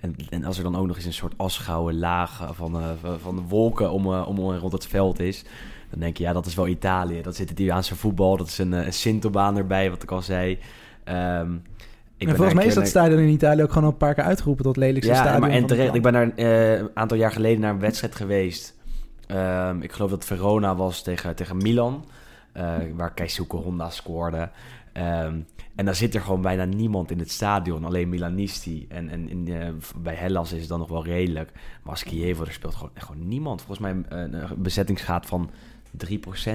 En, en als er dan ook nog eens een soort asgouden laag van, eh, van- van de wolken om, eh, om rond het veld is, dan denk je, ja, dat is wel Italië. Dat zit het Italiaanse voetbal, dat is een, een Sintobaan erbij, wat ik al zei. Ehm, ik en volgens mij is dat stadion in Italië ook gewoon al een paar keer uitgeroepen tot lelijkste ja, stadion maar en terecht. Ik ben daar een aantal jaar geleden naar een wedstrijd geweest. Ehm, ik geloof dat Verona was tegen, tegen Milan. waar Keisuke Honda scoorde. Ehm, en daar zit er gewoon bijna niemand in het stadion. Alleen Milanisti. En, en eh, bij Hellas is het dan nog wel redelijk. Maar als er speelt gewoon, gewoon niemand. Volgens mij een, een bezettingsgraad van 3%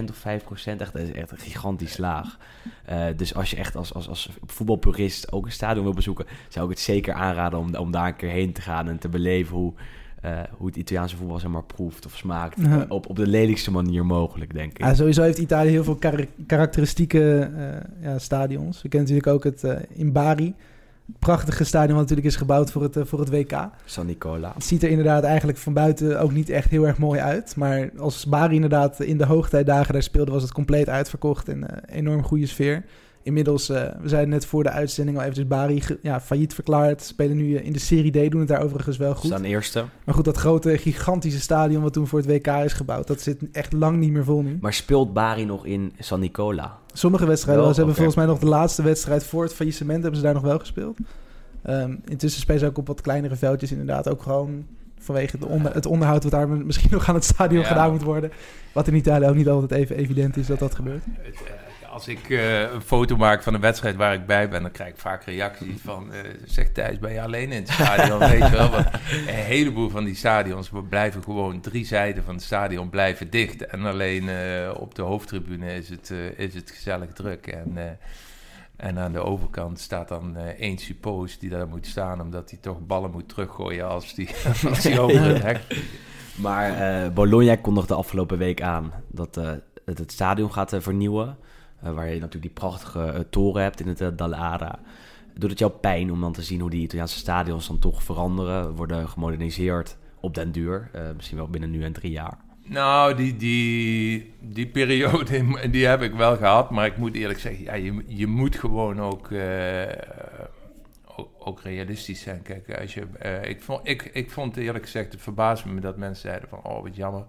of 5%. Echt, dat is echt gigantisch laag. Eh, dus als je echt als, als, als voetbalpurist ook een stadion wil bezoeken... zou ik het zeker aanraden om, om daar een keer heen te gaan... en te beleven hoe, eh, hoe het Italiaanse voetbal zeg maar, proeft of smaakt. Eh, op, op de lelijkste manier mogelijk, denk ik. Ja, sowieso heeft Italië heel veel kar- karakteristieke eh, ja, stadions. We kennen natuurlijk ook het in Bari. Prachtige stadion wat natuurlijk is gebouwd voor het, voor het WK. San Nicola. Het ziet er inderdaad eigenlijk van buiten ook niet echt heel erg mooi uit. Maar als Bari inderdaad in de hoogtijdagen daar speelde, was het compleet uitverkocht en enorm goede sfeer. Inmiddels, eh, we zeiden net voor de uitzending al eventjes Bari ja, failliet verklaard. Spelen nu eh, in de Serie D, doen het daar overigens wel goed. Staan eerste. Maar goed, dat grote, gigantische stadion wat toen voor het WK is gebouwd, dat zit echt lang niet meer vol nu. Maar speelt Bari nog in San Nicola? Sommige wedstrijden, Wel, ze hebben oké. volgens mij nog de laatste wedstrijd voor het faillissement, hebben ze daar nog wel gespeeld. Ehm, intussen spelen ze ook op wat kleinere veldjes inderdaad. Ook gewoon vanwege de onder, het onderhoud wat daar misschien nog aan het stadion Ja. gedaan moet worden. Wat in Italië ook niet altijd even evident is dat dat gebeurt. Het, eh, Als ik eh, een foto maak van een wedstrijd waar ik bij ben, dan krijg ik vaak reacties van... eh, zeg Thijs, ben je alleen in het stadion? Weet je wel? Want een heleboel van die stadions blijven gewoon... drie zijden van het stadion blijven dicht. En alleen eh, op de hoofdtribune is het, is het gezellig druk. En, en aan de overkant staat dan één suppoos die daar moet staan... omdat hij toch ballen moet teruggooien als die, als die over het hek Maar Bologna kondigde afgelopen week aan dat het, het stadion gaat vernieuwen. Eh, waar je natuurlijk die prachtige eh, toren hebt in het uh, Dallara. Doet het jou pijn om dan te zien hoe die Italiaanse stadions dan toch veranderen, worden gemoderniseerd op den duur? Eh, misschien wel binnen nu en drie jaar. Nou, die, die, die periode die heb ik wel gehad. Maar ik moet eerlijk zeggen, ja, je, je moet gewoon ook, ook, realistisch zijn. Kijk, als je, ik, vond, ik, ik vond eerlijk gezegd, het verbaasde me dat mensen zeiden van, oh wat jammer.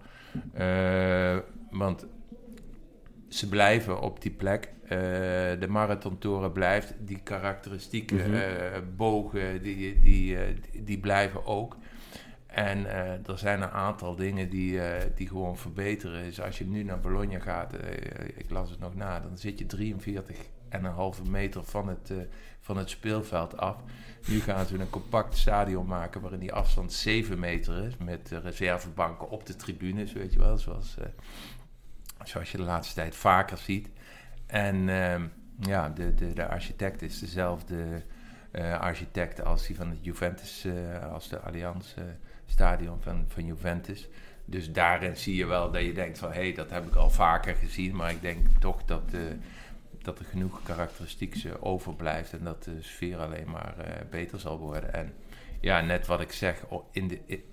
Want ze blijven op die plek. de marathontoren blijft. Die karakteristieke mm -hmm. bogen, die, die, die, die blijven ook. En uh, er zijn een aantal dingen die, uh, die gewoon verbeteren. Dus als je nu naar Bologna gaat, uh, ik las het nog na, dan zit je 43,5 meter van het, van het speelveld af. Nu gaan ze een compact stadion maken waarin die afstand 7 meter is. Met reservebanken op de tribunes, weet je wel. Zoals, zoals je de laatste tijd vaker ziet. En ehm, ja, de, de, de architect is dezelfde architect als die van het Juventus, als de Allianz stadion van, van Juventus. Dus daarin zie je wel dat je denkt van... hé, hey, dat heb ik al vaker gezien. Maar ik denk toch dat, uh, dat er genoeg karakteristieks uh, overblijft... en dat de sfeer alleen maar beter zal worden. En ja, net wat ik zeg, in de,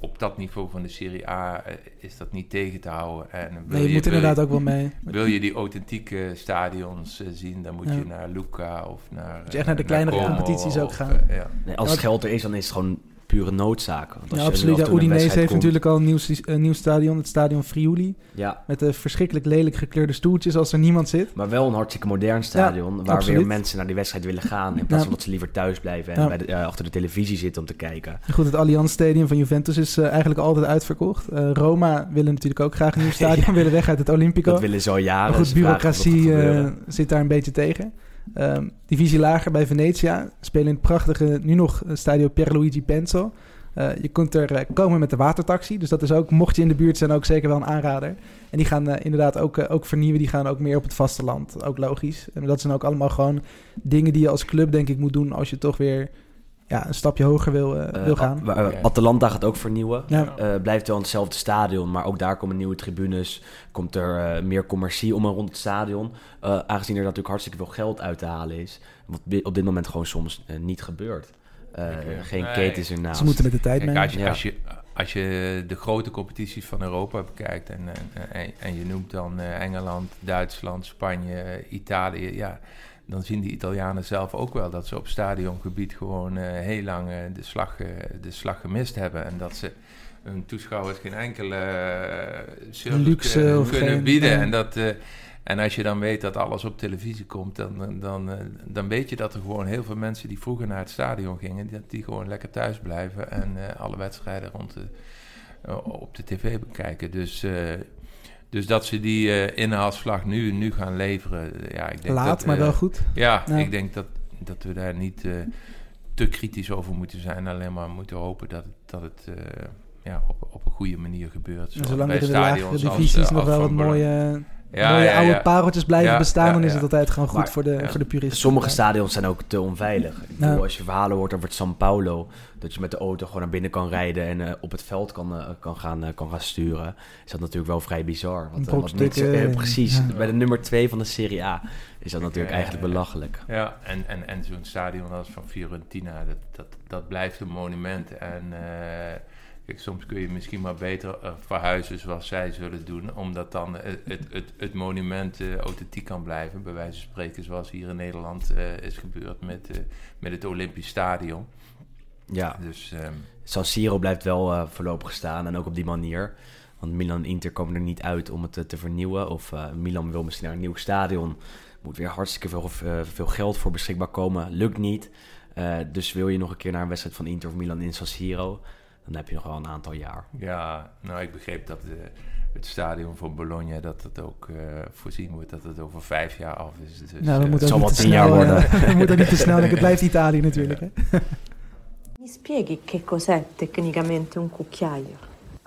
op dat niveau van de Serie A is dat niet tegen te houden. En nee, je, je moet inderdaad je, ook wel mee. Wil je die authentieke stadions zien, dan moet ja. je naar Luca of naar... Moet je echt naar de kleinere Como competities ook of, gaan. ja. Nee, als het geld er is, dan is het gewoon pure noodzaak. Want als Ja, absoluut. Ja, Udinese heeft natuurlijk al een nieuw, een nieuw stadion, het stadion Friuli. Ja, Met de verschrikkelijk lelijk gekleurde stoeltjes als er niemand zit. maar wel een hartstikke modern stadion... waar absoluut. weer mensen naar die wedstrijd willen gaan... in plaats van dat ze liever thuis blijven... en bij de- eh, achter de televisie zitten om te kijken. Goed, het Allianz Stadium van Juventus is eh, eigenlijk altijd uitverkocht. Eh, Roma willen natuurlijk ook graag een nieuw stadion, willen weg uit het Olympico. Dat willen ze al jaren. Maar goed, bureaucratie zit daar een beetje tegen. Ehm, divisie lager bij Venetia spelen in het prachtige, nu nog eh, stadio Pierluigi Penzo. Eh, je kunt er eh, komen met de watertaxi. Dus dat is ook, mocht je in de buurt zijn, ook zeker wel een aanrader. En die gaan inderdaad ook, ook vernieuwen. Die gaan ook meer op het vasteland. Ook logisch. En dat zijn ook allemaal gewoon dingen die je als club, denk ik, moet doen als je toch weer ja, een stapje hoger wil, Eh, wil gaan. Eh, Oké. Atalanta gaat ook vernieuwen. Ja. Eh, blijft wel in hetzelfde stadion, maar ook daar komen nieuwe tribunes. Komt er eh, meer commercie om en rond het stadion. Eh, aangezien er natuurlijk hartstikke veel geld uit te halen is. Wat op dit moment gewoon soms niet gebeurt. Eh, geen Nee. ketens ernaast. Ze moeten met de tijd Kijk, mee. als, je, Ja. als, je, als je de grote competities van Europa bekijkt en, en, en, en je noemt dan Engeland, Duitsland, Spanje, Italië, ja, dan zien die Italianen zelf ook wel dat ze op stadiongebied gewoon eh, heel lang eh, de, slag, eh, de slag gemist hebben. En dat ze hun toeschouwers geen enkele Luxe kunnen, bieden. En dat... en als je dan weet dat alles op televisie komt, dan, dan, dan weet je dat er gewoon heel veel mensen die vroeger naar het stadion gingen, dat die gewoon lekker thuis blijven en alle wedstrijden rond de, op de tv bekijken. Dus, dus dat ze die eh, inhaalslag nu, nu gaan leveren, eh, ja, ik denk Laat, dat, maar eh, wel goed. Ja, Ja. ik denk dat, dat we daar niet eh, te kritisch over moeten zijn, alleen maar moeten hopen dat het, dat het eh, ja, op, op een goede manier gebeurt. Zolang bij de stadions divisies eh, nog wel Bologna. mooie, Ja, mooie ja, oude ja. pareltjes blijven Ja, bestaan, ja, dan is het altijd gewoon goed Maar- voor, de, ja. voor de puristen. Sommige stadions zijn ook te onveilig. Ik Ja. bedoel, als je verhalen hoort over het San Paulo, dat je met de auto gewoon naar binnen kan rijden en eh, op het veld kan, eh, kan, gaan, eh, kan gaan sturen, is dat natuurlijk wel vrij bizar. Want, wat niet precies, ja. bij de nummer 2 van de Serie A is dat natuurlijk Ja, eigenlijk ja, ja. belachelijk. Ja, en, en, en zo'n stadion als van Fiorentina, dat, dat, dat blijft een monument. En eh, kijk, soms kun je misschien maar beter eh, verhuizen zoals zij zullen doen, omdat dan het, het, het, het monument eh, authentiek kan blijven. Bij wijze van spreken, zoals hier in Nederland eh, is gebeurd met, met het Olympisch Stadion. Ja, Dus ehm, San Siro blijft wel voorlopig staan en ook op die manier. Want Milan en Inter komen er niet uit om het te vernieuwen. Of Milan wil misschien naar een nieuw stadion. Moet weer hartstikke veel, veel geld voor beschikbaar komen. Lukt niet. Dus wil je nog een keer naar een wedstrijd van Inter of Milan in San Siro, dan heb je nog wel een aantal jaar. Ja, nou ik begreep dat de, het stadion van Bologna, dat het ook uh, voorzien wordt dat het over vijf jaar af is. Dus, nou, dat moet het zal wel tien jaar worden. dat moet ook niet te snel, het blijft Italië natuurlijk. Hè? Mi spieghi che cos'è tecnicamente un cucchiaio?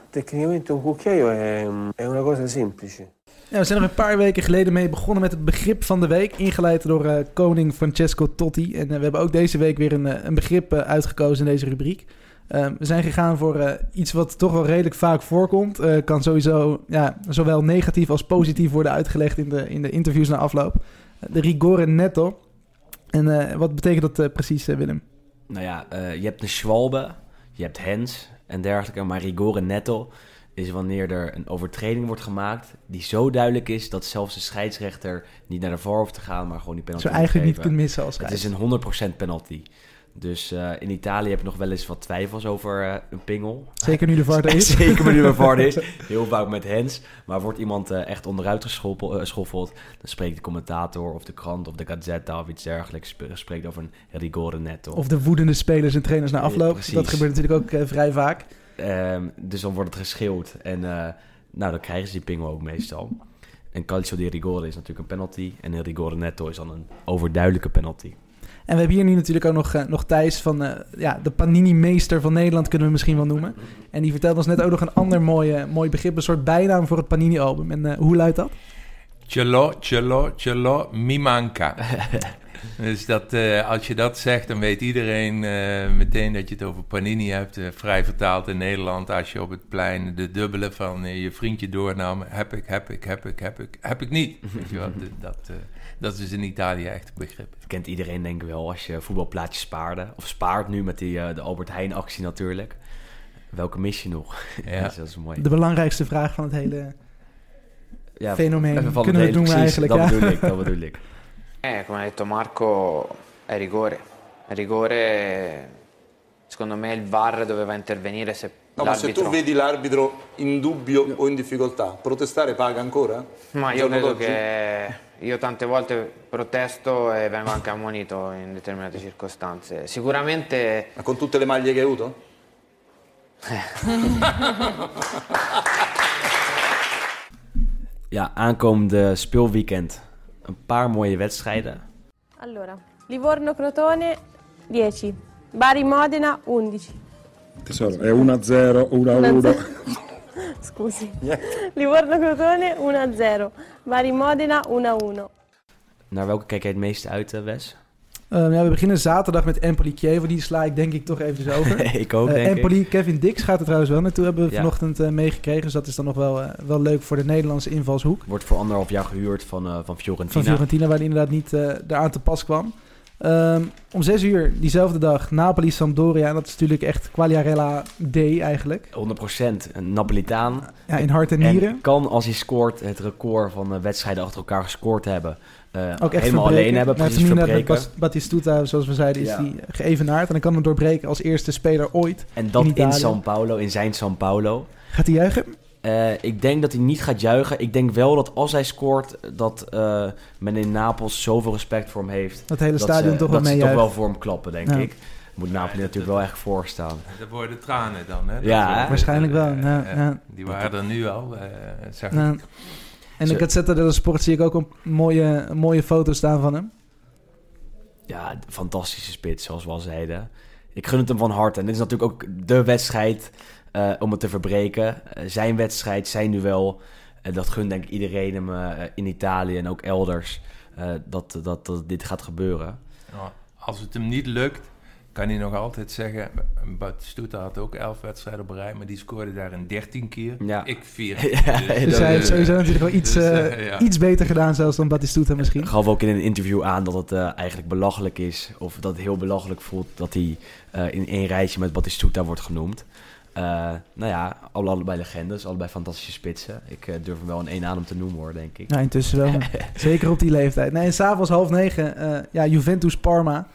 Tecnicamente un cucchiaio è, è una cosa semplice. Ja, we zijn er een paar weken geleden mee begonnen met het begrip van de week, ingeleid door uh, koning Francesco Totti. En uh, we hebben ook deze week weer een, een begrip uitgekozen in deze rubriek. Ehm, we zijn gegaan voor iets wat toch wel redelijk vaak voorkomt. kan sowieso ja, zowel negatief als positief worden uitgelegd in de, in de interviews na afloop. de rigore netto. En wat betekent dat precies, Willem? Nou ja, je hebt de Schwalbe, je hebt Hens en dergelijke, maar rigore netto is wanneer er een overtreding wordt gemaakt die zo duidelijk is dat zelfs de scheidsrechter niet naar de VAR hoeft te gaan, maar gewoon die penalty Zo eigenlijk niet kunt missen als Het is een 100% penalty. Dus uh, in Italië heb je nog wel eens wat twijfels over uh, een pingel. Zeker nu de VAR er is. Zeker nu de VAR is. Heel vaak met hens. Maar wordt iemand uh, echt onderuit geschoffeld, dan spreekt de commentator of de krant of de Gazzetta of iets dergelijks spreekt over een rigore netto. Of de woedende spelers en trainers na afloop. Ja, dat gebeurt natuurlijk ook vrij vaak. Um, dus dan wordt het geschreeuwd. En nou, dan krijgen ze die pingel ook meestal. En calcio di rigore is natuurlijk een penalty. En een rigore netto is dan een overduidelijke penalty. En we hebben hier nu natuurlijk ook nog, uh, nog Thijs van uh, ja, de Panini-meester van Nederland, kunnen we misschien wel noemen. En die vertelt ons net ook nog een ander mooi, mooi begrip, een soort bijnaam voor het Panini-album. En hoe luidt dat? Cello, cello, cello, mi manca. Dus dat, als je dat zegt, dan weet iedereen meteen dat je het over Panini hebt. Vrij vertaald in Nederland. Als je op het plein de dubbele van je vriendje doornam. Heb ik, heb ik, heb ik, heb ik, heb ik niet. Weet je wat? Dat, dat is in Italië echt een begrip. Dat kent iedereen denk ik wel als je voetbalplaatjes spaarde. Of spaart nu met die, de Albert Heijn actie natuurlijk. Welke mis je nog? Ja. dat is mooi. De belangrijkste vraag van het hele ja, fenomeen. Kunnen we doen precies, eigenlijk. Dat ja? bedoel ik, dat bedoel ik. Eh, come ha detto Marco, è rigore. È rigore, secondo me il VAR doveva intervenire se No, ma se tu vedi l'arbitro in dubbio o in difficoltà, protestare paga ancora? Ma io credo che io tante volte protesto e vengo anche ammonito in determinate circostanze. Sicuramente... Ma con tutte le maglie che hai avuto? ja, aankomende speelweekend een paar mooie wedstrijden. Allora, Livorno-Crotone 10, Bari-Modena 11. Tesoro, è 1-0, 1-1. Scusi. Livorno-Crotone 1-0, Bari-Modena 1-1. Naar welke kijk jij het meeste uit, eh, Wes? Uh, ja, we beginnen zaterdag met Empoli Kiev. Die sla ik denk ik toch even over. ik ook, uh, denk Empoli, ik. Kevin Dix gaat er trouwens wel naartoe. Hebben we ja. vanochtend uh, meegekregen. Dus dat is dan nog wel, wel leuk voor de Nederlandse invalshoek. Wordt voor anderhalf jaar gehuurd van, van Fiorentina. Van Fiorentina, waar hij inderdaad niet eraan te pas kwam. Um, om zes uur, diezelfde dag, Napoli-Sampdoria. En dat is natuurlijk echt Quagliarella D eigenlijk. 100% een Napolitaan. Ja, in hart en nieren. En kan, als hij scoort, het record van wedstrijden achter elkaar gescoord hebben. Uh, ook echt helemaal alleen hebben, precies verbreken. Met Batistuta, zoals we zeiden, is ja. die geëvenaard. En dan kan hem doorbreken als eerste speler ooit En dat in, in São Paulo, in zijn São Paulo. Gaat hij juichen? Uh, ik denk dat hij niet gaat juichen. Ik denk wel dat als hij scoort, dat uh, men in Napels zoveel respect voor hem heeft. Dat hele stadion ze, toch wel mee Dat ze toch wel voor hem klappen, denk ja. ik. Moet Napoli natuurlijk wel echt voorstaan. Er worden tranen dan, hè? Ja, waarschijnlijk wel. Ja, ja. Die waren er nu al, uh, zeg ja. ik. En de Gazzetta dello Sport zie ik ook een mooie, een mooie foto staan van hem. Ja, fantastische spits, zoals we al zeiden. Ik gun het hem van harte. En dit is natuurlijk ook de wedstrijd uh, om het te verbreken. Uh, zijn wedstrijd, zijn duel. En dat gunt denk ik iedereen hem uh, in Italië en ook elders. dat, dat, dat dit gaat gebeuren. Ja, als het hem niet lukt, kan hij nog altijd zeggen... Batistuta had ook elf wedstrijden op rij... maar die scoorde daar in 13 keer. Ja. Ik vier. ja, dus hij heeft sowieso natuurlijk wel iets, dus, uh, ja. iets beter gedaan... zelfs dan Batistuta misschien. gaf ook in een interview aan dat het uh, eigenlijk belachelijk is... of dat het heel belachelijk voelt... dat hij uh, in één rijtje met Batistuta wordt genoemd. Uh, nou ja, allebei legendes, allebei fantastische spitsen. Ik uh, durf hem wel in één adem te noemen hoor, denk ik. Ja, intussen wel. Zeker op die leeftijd. Nee, en s'avonds half negen, uh, ja, Juventus-Parma.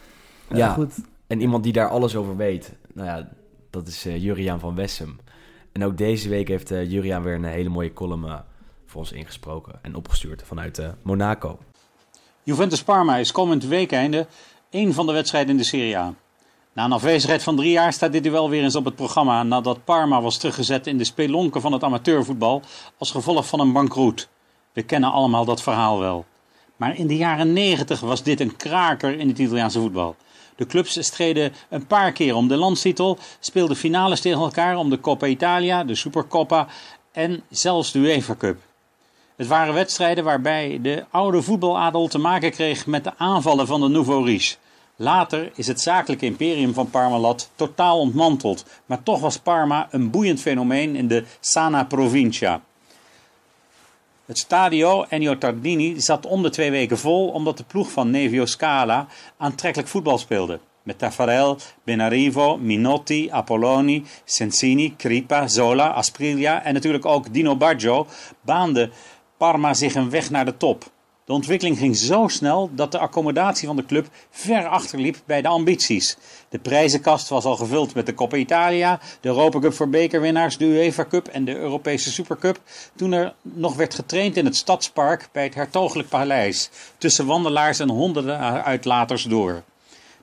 ja, goed. en iemand die daar alles over weet. Nou ja, dat is Juriaan van Wessem. En ook deze week heeft Juriaan weer een hele mooie column voor ons ingesproken en opgestuurd vanuit Monaco. Juventus-Parma is komend weekende één van de wedstrijden in de Serie A. Na een afwezigheid van drie jaar staat dit duel weer eens op het programma nadat Parma was teruggezet in de spelonken van het amateurvoetbal als gevolg van een bankroet. We kennen allemaal dat verhaal wel. Maar in de jaren 90 was dit een kraker in het Italiaanse voetbal. De clubs streden een paar keer om de landstitel, speelden finales tegen elkaar om de Coppa Italia, de Supercoppa en zelfs de UEFA Cup. Het waren wedstrijden waarbij de oude voetbaladel te maken kreeg met de aanvallen van de Nouveau Riche. Later is het zakelijke imperium van Parmalat totaal ontmanteld, maar toch was Parma een boeiend fenomeen in de Sana Provincia. Het stadio Ennio Tardini zat om de twee weken vol omdat de ploeg van Nevio Scala aantrekkelijk voetbal speelde. Met Taffarel, Benarivo, Minotti, Apolloni, Sensini, Kripa, Zola, Asprilla en natuurlijk ook Dino Baggio baande Parma zich een weg naar de top. De ontwikkeling ging zo snel dat de accommodatie van de club ver achterliep bij de ambities. De prijzenkast was al gevuld met de Coppa Italia, de Europa Cup voor bekerwinnaars, de UEFA Cup en de Europese Supercup. Toen er nog werd getraind in het Stadspark bij het Hertogelijk Paleis, tussen wandelaars en honderden uitlaters door.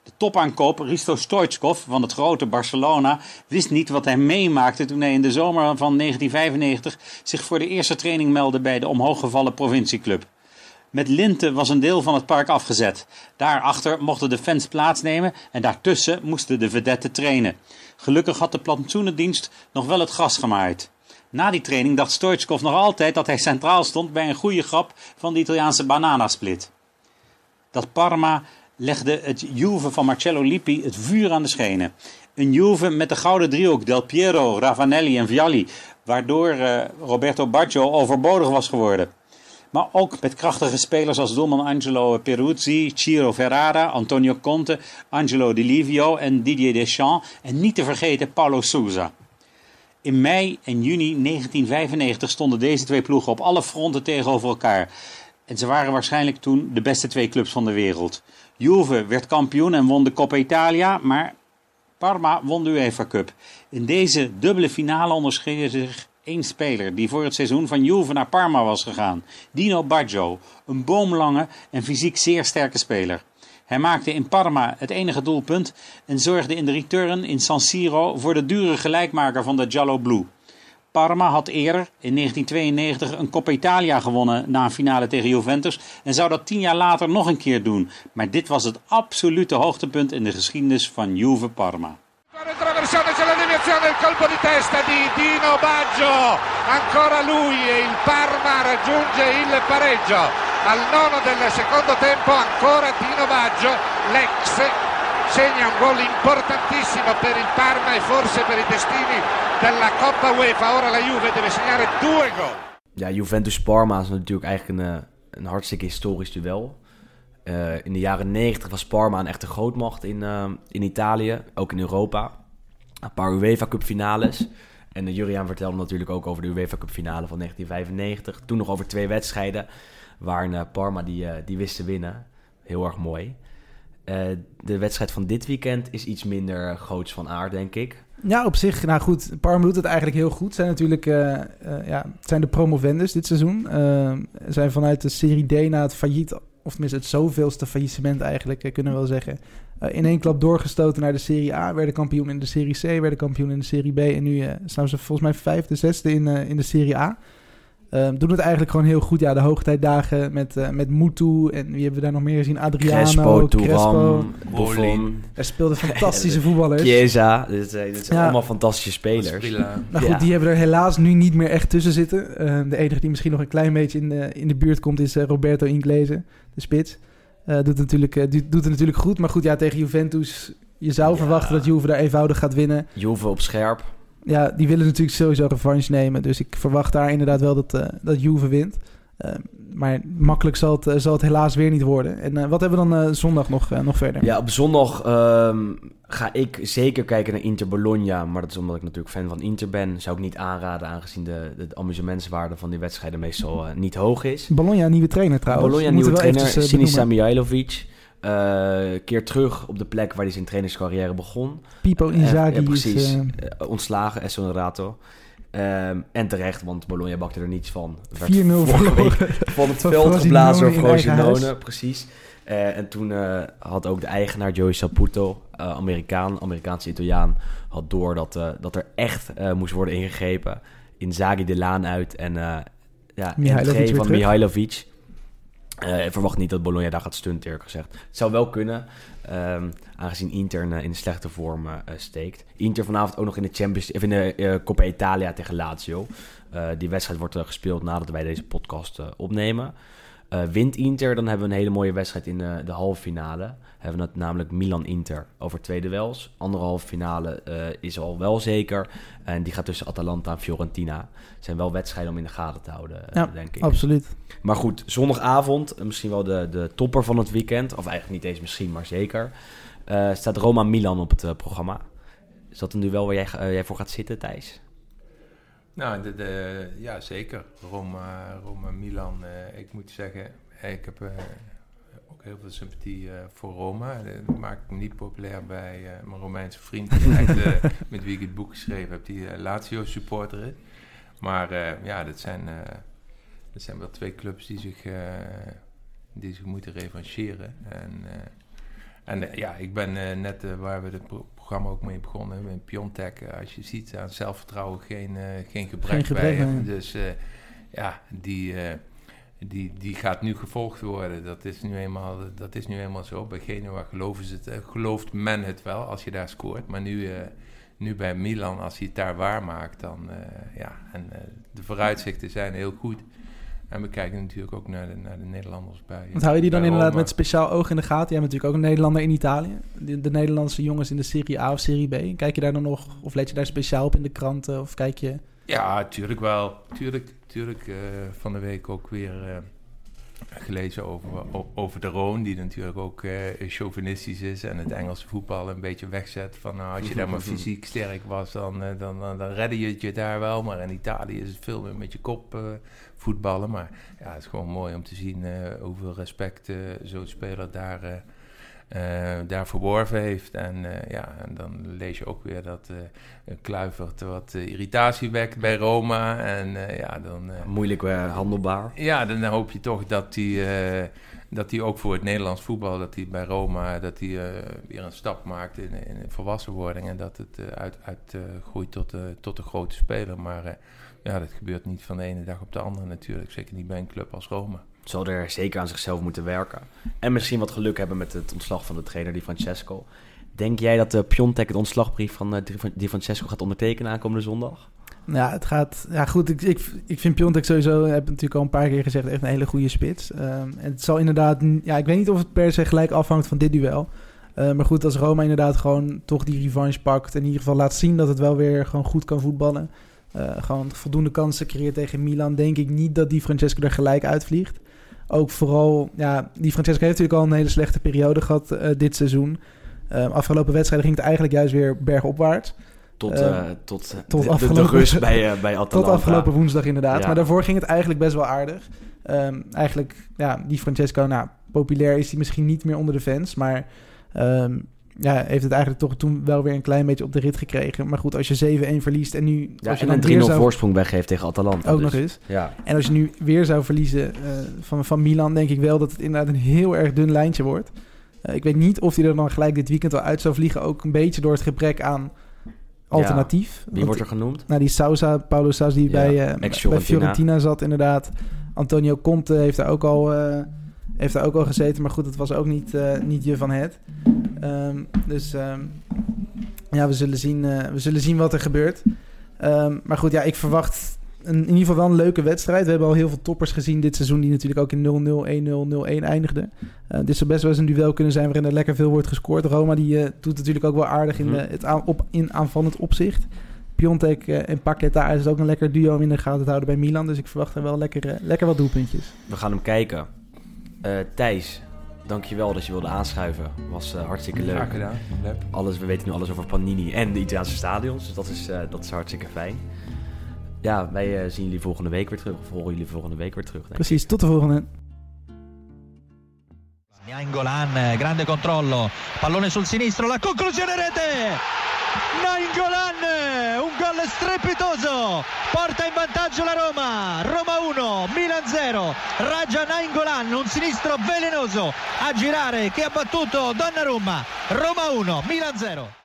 De topaankoop Risto Stoichkov van het grote Barcelona wist niet wat hij meemaakte toen hij in de zomer van 1995 zich voor de eerste training meldde bij de omhooggevallen provincieclub. Met linten was een deel van het park afgezet. Daarachter mochten de fans plaatsnemen en daartussen moesten de vedetten trainen. Gelukkig had de plantsoenendienst nog wel het gras gemaaid. Na die training dacht Stoichkov nog altijd dat hij centraal stond bij een goede grap van de Italiaanse bananasplit. Dat Parma legde het Juve van Marcello Lippi het vuur aan de schenen. Een Juve met de gouden driehoek Del Piero, Ravanelli en Vialli, waardoor uh, Roberto Baggio overbodig was geworden. Maar ook met krachtige spelers als doelman Angelo Peruzzi, Ciro Ferrara, Antonio Conte, Angelo Di Livio en Didier Deschamps. En niet te vergeten Paulo Sousa. In mei en juni 1995 stonden deze twee ploegen op alle fronten tegenover elkaar. En ze waren waarschijnlijk toen de beste twee clubs van de wereld. Juve werd kampioen en won de Coppa Italia, maar Parma won de UEFA Cup. In deze dubbele finale onderscheiden zich één speler die voor het seizoen van Juve naar Parma was gegaan. Dino Baggio, een boomlange en fysiek zeer sterke speler. Hij maakte in Parma het enige doelpunt en zorgde in de return in San Siro voor de dure gelijkmaker van de Giallo Blu. Parma had eerder, in 1992, een Coppa Italia gewonnen na een finale tegen Juventus en zou dat tien jaar later nog een keer doen. Maar dit was het absolute hoogtepunt in de geschiedenis van Juve Parma. Traversione c'è la deviazione, il colpo di testa di Dino Baggio, ancora lui e il Parma raggiunge il pareggio. Al nono del secondo tempo ancora Dino Baggio, l'ex segna un gol importantissimo per il Parma e forse per i destini della Coppa UEFA. Ora la Juve deve segnare due gol. Ja, Juventus-Parma is natuurlijk eigenlijk een, eh, een hartstikke historisch duel. Uh, in de jaren 90 was Parma een echte grootmacht in, uh, in Italië, ook in Europa. Een paar UEFA Cup finales. En uh, Juriaan vertelde natuurlijk ook over de UEFA Cup finale van 1995. Toen nog over twee wedstrijden waar Parma die, die wist te winnen. Heel erg mooi. de wedstrijd van dit weekend is iets minder groots van aard, denk ik. Ja, op zich, nou goed, Parma doet het eigenlijk heel goed. Zijn natuurlijk, ja, zijn de promovendus dit seizoen. Uh, zijn vanuit de Serie D na het failliet, of tenminste het zoveelste faillissement eigenlijk, kunnen we wel zeggen. in één klap doorgestoten naar de Serie A. Werden kampioen in de Serie C, werden kampioen in de Serie B. En nu staan ze volgens mij vijfde, zesde in, in de Serie A. Um, doen het eigenlijk gewoon heel goed. Ja, de hoogtijdagen met, uh, met Mutu. En wie hebben we daar nog meer gezien? Adriano, Crespo, Crespo. Buffon. Er speelden fantastische voetballers. Chiesa. Dit, dit zijn ja. allemaal fantastische spelers. Maar goed, ja. die hebben er helaas nu niet meer echt tussen zitten. Uh, de enige die misschien nog een klein beetje in de, in de buurt komt is uh, Roberto Inglese, de spits. doet, het natuurlijk, doet het natuurlijk goed. Maar goed, ja, tegen Juventus... Je zou verwachten dat Juve daar eenvoudig gaat winnen. Juve op scherp ja, die willen natuurlijk sowieso revanche nemen. Dus ik verwacht daar inderdaad wel dat, uh, dat Juve wint. Uh, maar makkelijk zal het, uh, zal het helaas weer niet worden. En wat hebben we dan zondag nog, nog verder? Ja, op zondag um, ga ik zeker kijken naar Inter Bologna. Maar dat is omdat ik natuurlijk fan van Inter ben. Zou ik niet aanraden, aangezien de, de amusementswaarde van die wedstrijden meestal niet hoog is. Bologna, nieuwe trainer trouwens. Bologna, nieuwe trainer. Sinisa Mihailovic. Uh, keer terug op de plek waar hij zijn trainerscarrière begon. Pipo Inzaghi uh, precies, is... Uh... ontslagen, Essonato. Um, en terecht, want Bologna bakte er niets van. 4-0 van het veld geblazen door Frosinone, precies. Eh, en toen eh, had ook de eigenaar Joey Saputo, eh, Amerikaan, Amerikaanse Italiaan, had door dat, eh, dat er echt eh, moest worden ingegrepen. Inzaghi de laan uit en ja, Mihailovic NG van. Mihailovic. Eh, ik verwacht niet dat Bologna daar gaat stunten, eerlijk gezegd. Het zou wel kunnen, ehm, aangezien Inter in, eh, in slechte vorm eh, steekt. Inter vanavond ook nog in de Champions, in de Coppa Italia tegen Lazio. Die wedstrijd wordt gespeeld nadat wij deze podcast opnemen. Eh, wint Inter, dan hebben we een hele mooie wedstrijd in eh, de halve finale. Hebben we het namelijk Milan-Inter over twee duels. Andere halve finale eh, is al wel zeker. En die gaat tussen Atalanta en Fiorentina. Zijn wel wedstrijden om in de gaten te houden, eh, Ja, denk ik. absoluut. Maar goed, zondagavond, misschien wel de, de topper van het weekend. Of eigenlijk niet eens misschien, maar zeker. staat Roma-Milan op het programma. Is dat een duel waar jij, jij voor gaat zitten, Thijs? Nou, de, de, ja, zeker. Roma, Roma Milan. eh, ik moet zeggen, eh, ik heb eh, ook heel veel sympathie eh, voor Roma. Eh, Dat maakt me niet populair bij eh, mijn Romeinse vriend, eh, met wie ik het boek geschreven heb, die eh, Lazio-supporter is. Maar eh, ja, dat zijn, eh, dat zijn wel twee clubs die zich, eh, die zich moeten revancheren. En, eh, en eh, ja, ik ben eh, net eh, waar we pro- programma ook mee begonnen, met Piontek. eh, als je ziet, aan zelfvertrouwen geen, eh, geen gebrek, Geen gebrek, bij hem. Dus eh, ja, die, eh, die, die gaat nu gevolgd worden. Dat is nu eenmaal, dat is nu eenmaal zo. Bij Genua geloven ze het, eh, gelooft men het wel als je daar scoort. Maar nu, eh, nu bij Milan, als hij het daar waarmaakt, dan eh, ja. En eh, de vooruitzichten zijn heel goed. En we kijken natuurlijk ook naar de, naar de Nederlanders bij. Want hou je die dan inderdaad Roma. met speciaal oog in de gaten? Jij bent natuurlijk ook een Nederlander in Italië. De, de Nederlandse jongens in de Serie A of Serie B. Kijk je daar dan nog, of let je daar speciaal op in de kranten? Of kijk je... Ja, tuurlijk wel. Tuurlijk, tuurlijk eh, van de week ook weer eh, gelezen over, over de Roon, die natuurlijk ook eh, chauvinistisch is en het Engelse voetbal een beetje wegzet. Van nou, als je daar maar fysiek sterk was, dan, eh, dan, dan, dan redde je het je daar wel. Maar in Italië is het veel meer met je kop eh, voetballen. Maar ja, het is gewoon mooi om te zien hoeveel respect zo'n speler daar... eh, daar verworven heeft. En eh, ja, en dan lees je ook weer dat eh Kluivert wat irritatie wekt bij Roma. En ja, dan... Moeilijk handelbaar. ja, dan hoop je toch dat hij, eh, dat hij ook voor het Nederlands voetbal, dat hij bij Roma, dat hij weer een stap maakt in, in volwassenwording. En dat het uit, uit groeit tot, tot een grote speler. Maar ja, dat gebeurt niet van de ene dag op de andere natuurlijk. Zeker niet bij een club als Roma. Zal er zeker aan zichzelf moeten werken. En misschien wat geluk hebben met het ontslag van de trainer, Di Francesco. Denk jij dat de Piontek het ontslagbrief van eh, Di Fran- Di Francesco gaat ondertekenen aankomende zondag? Ja, het gaat... Ja, goed, ik, ik, ik vind Piontek sowieso, heb ik natuurlijk al een paar keer gezegd, echt een hele goede spits. Ehm, en het zal inderdaad... Ja, ik weet niet of het per se gelijk afhangt van dit duel. Eh, maar goed, als Roma inderdaad gewoon toch die revanche pakt... en in ieder geval laat zien dat het wel weer gewoon goed kan voetballen... eh, gewoon voldoende kansen creëert tegen Milan... denk ik niet dat die Francesco er gelijk uitvliegt. Ook vooral... Ja, die Francesco heeft natuurlijk al een hele slechte periode gehad eh, dit seizoen. Eh, afgelopen wedstrijden ging het eigenlijk juist weer bergopwaarts. Tot, Eh, tot, tot de, de, de afgelopen- rust bij, bij Atalanta. Tot afgelopen woensdag inderdaad. Ja. Maar daarvoor ging het eigenlijk best wel aardig. Ehm, eigenlijk, ja, die Francesco, nou, populair is hij misschien niet meer onder de fans. Maar ehm, ja, heeft het eigenlijk toch toen wel weer een klein beetje op de rit gekregen. Maar goed, als je 7-1 verliest en nu... Ja, als je en dan een 3-0 weer zou- voorsprong weggeeft tegen Atalanta. Ook dus. nog eens. Ja. En als je nu weer zou verliezen eh, van, van Milan, denk ik wel dat het inderdaad een heel erg dun lijntje wordt. Eh, ik weet niet of hij er dan gelijk dit weekend wel uit zou vliegen. Ook een beetje door het gebrek aan alternatief. Wie wordt er genoemd? Nou, die Sousa, Paulo Sousa, die Ja, bij, eh, bij Fiorentina zat inderdaad. Antonio Conte heeft daar ook al, heeft daar ook al gezeten. Maar goed, het was ook niet, eh, niet je van het. Ehm, dus ehm, ja, we zullen, zien, eh, we zullen zien wat er gebeurt. Ehm, maar goed, ja, ik verwacht een, in ieder geval wel een leuke wedstrijd. We hebben al heel veel toppers gezien dit seizoen... die natuurlijk ook in 0-0, 1-0, 0-1 eindigden. Eh, dit zou best wel eens een duel kunnen zijn... waarin er lekker veel wordt gescoord. Roma die, eh, doet natuurlijk ook wel aardig in, Mhm. het aan, op, in aanvallend opzicht. Piontek en Paqueta is het ook een lekker duo om in de gaten te houden bij Milan. Dus ik verwacht er wel lekker, lekker wat doelpuntjes. We gaan hem kijken. Eh Thijs, dankjewel dat je wilde aanschuiven. Was eh, hartstikke leuk. Graag gedaan. Leuk. Alles, we weten nu alles over Panini en de Italiaanse stadions. Dus dat is, eh, dat is hartstikke fijn. Ja, wij zien jullie volgende week weer terug. Of horen jullie volgende week weer terug. denk ik. Precies, tot de volgende. Nainggolan, grande controllo, pallone sul sinistro, la conclusione rete! Nainggolan, un gol strepitoso, porta in vantaggio la Roma, Roma 1, Milan 0, Raja Nainggolan, un sinistro velenoso a girare che ha battuto Donnarumma, Roma 1, Milan 0.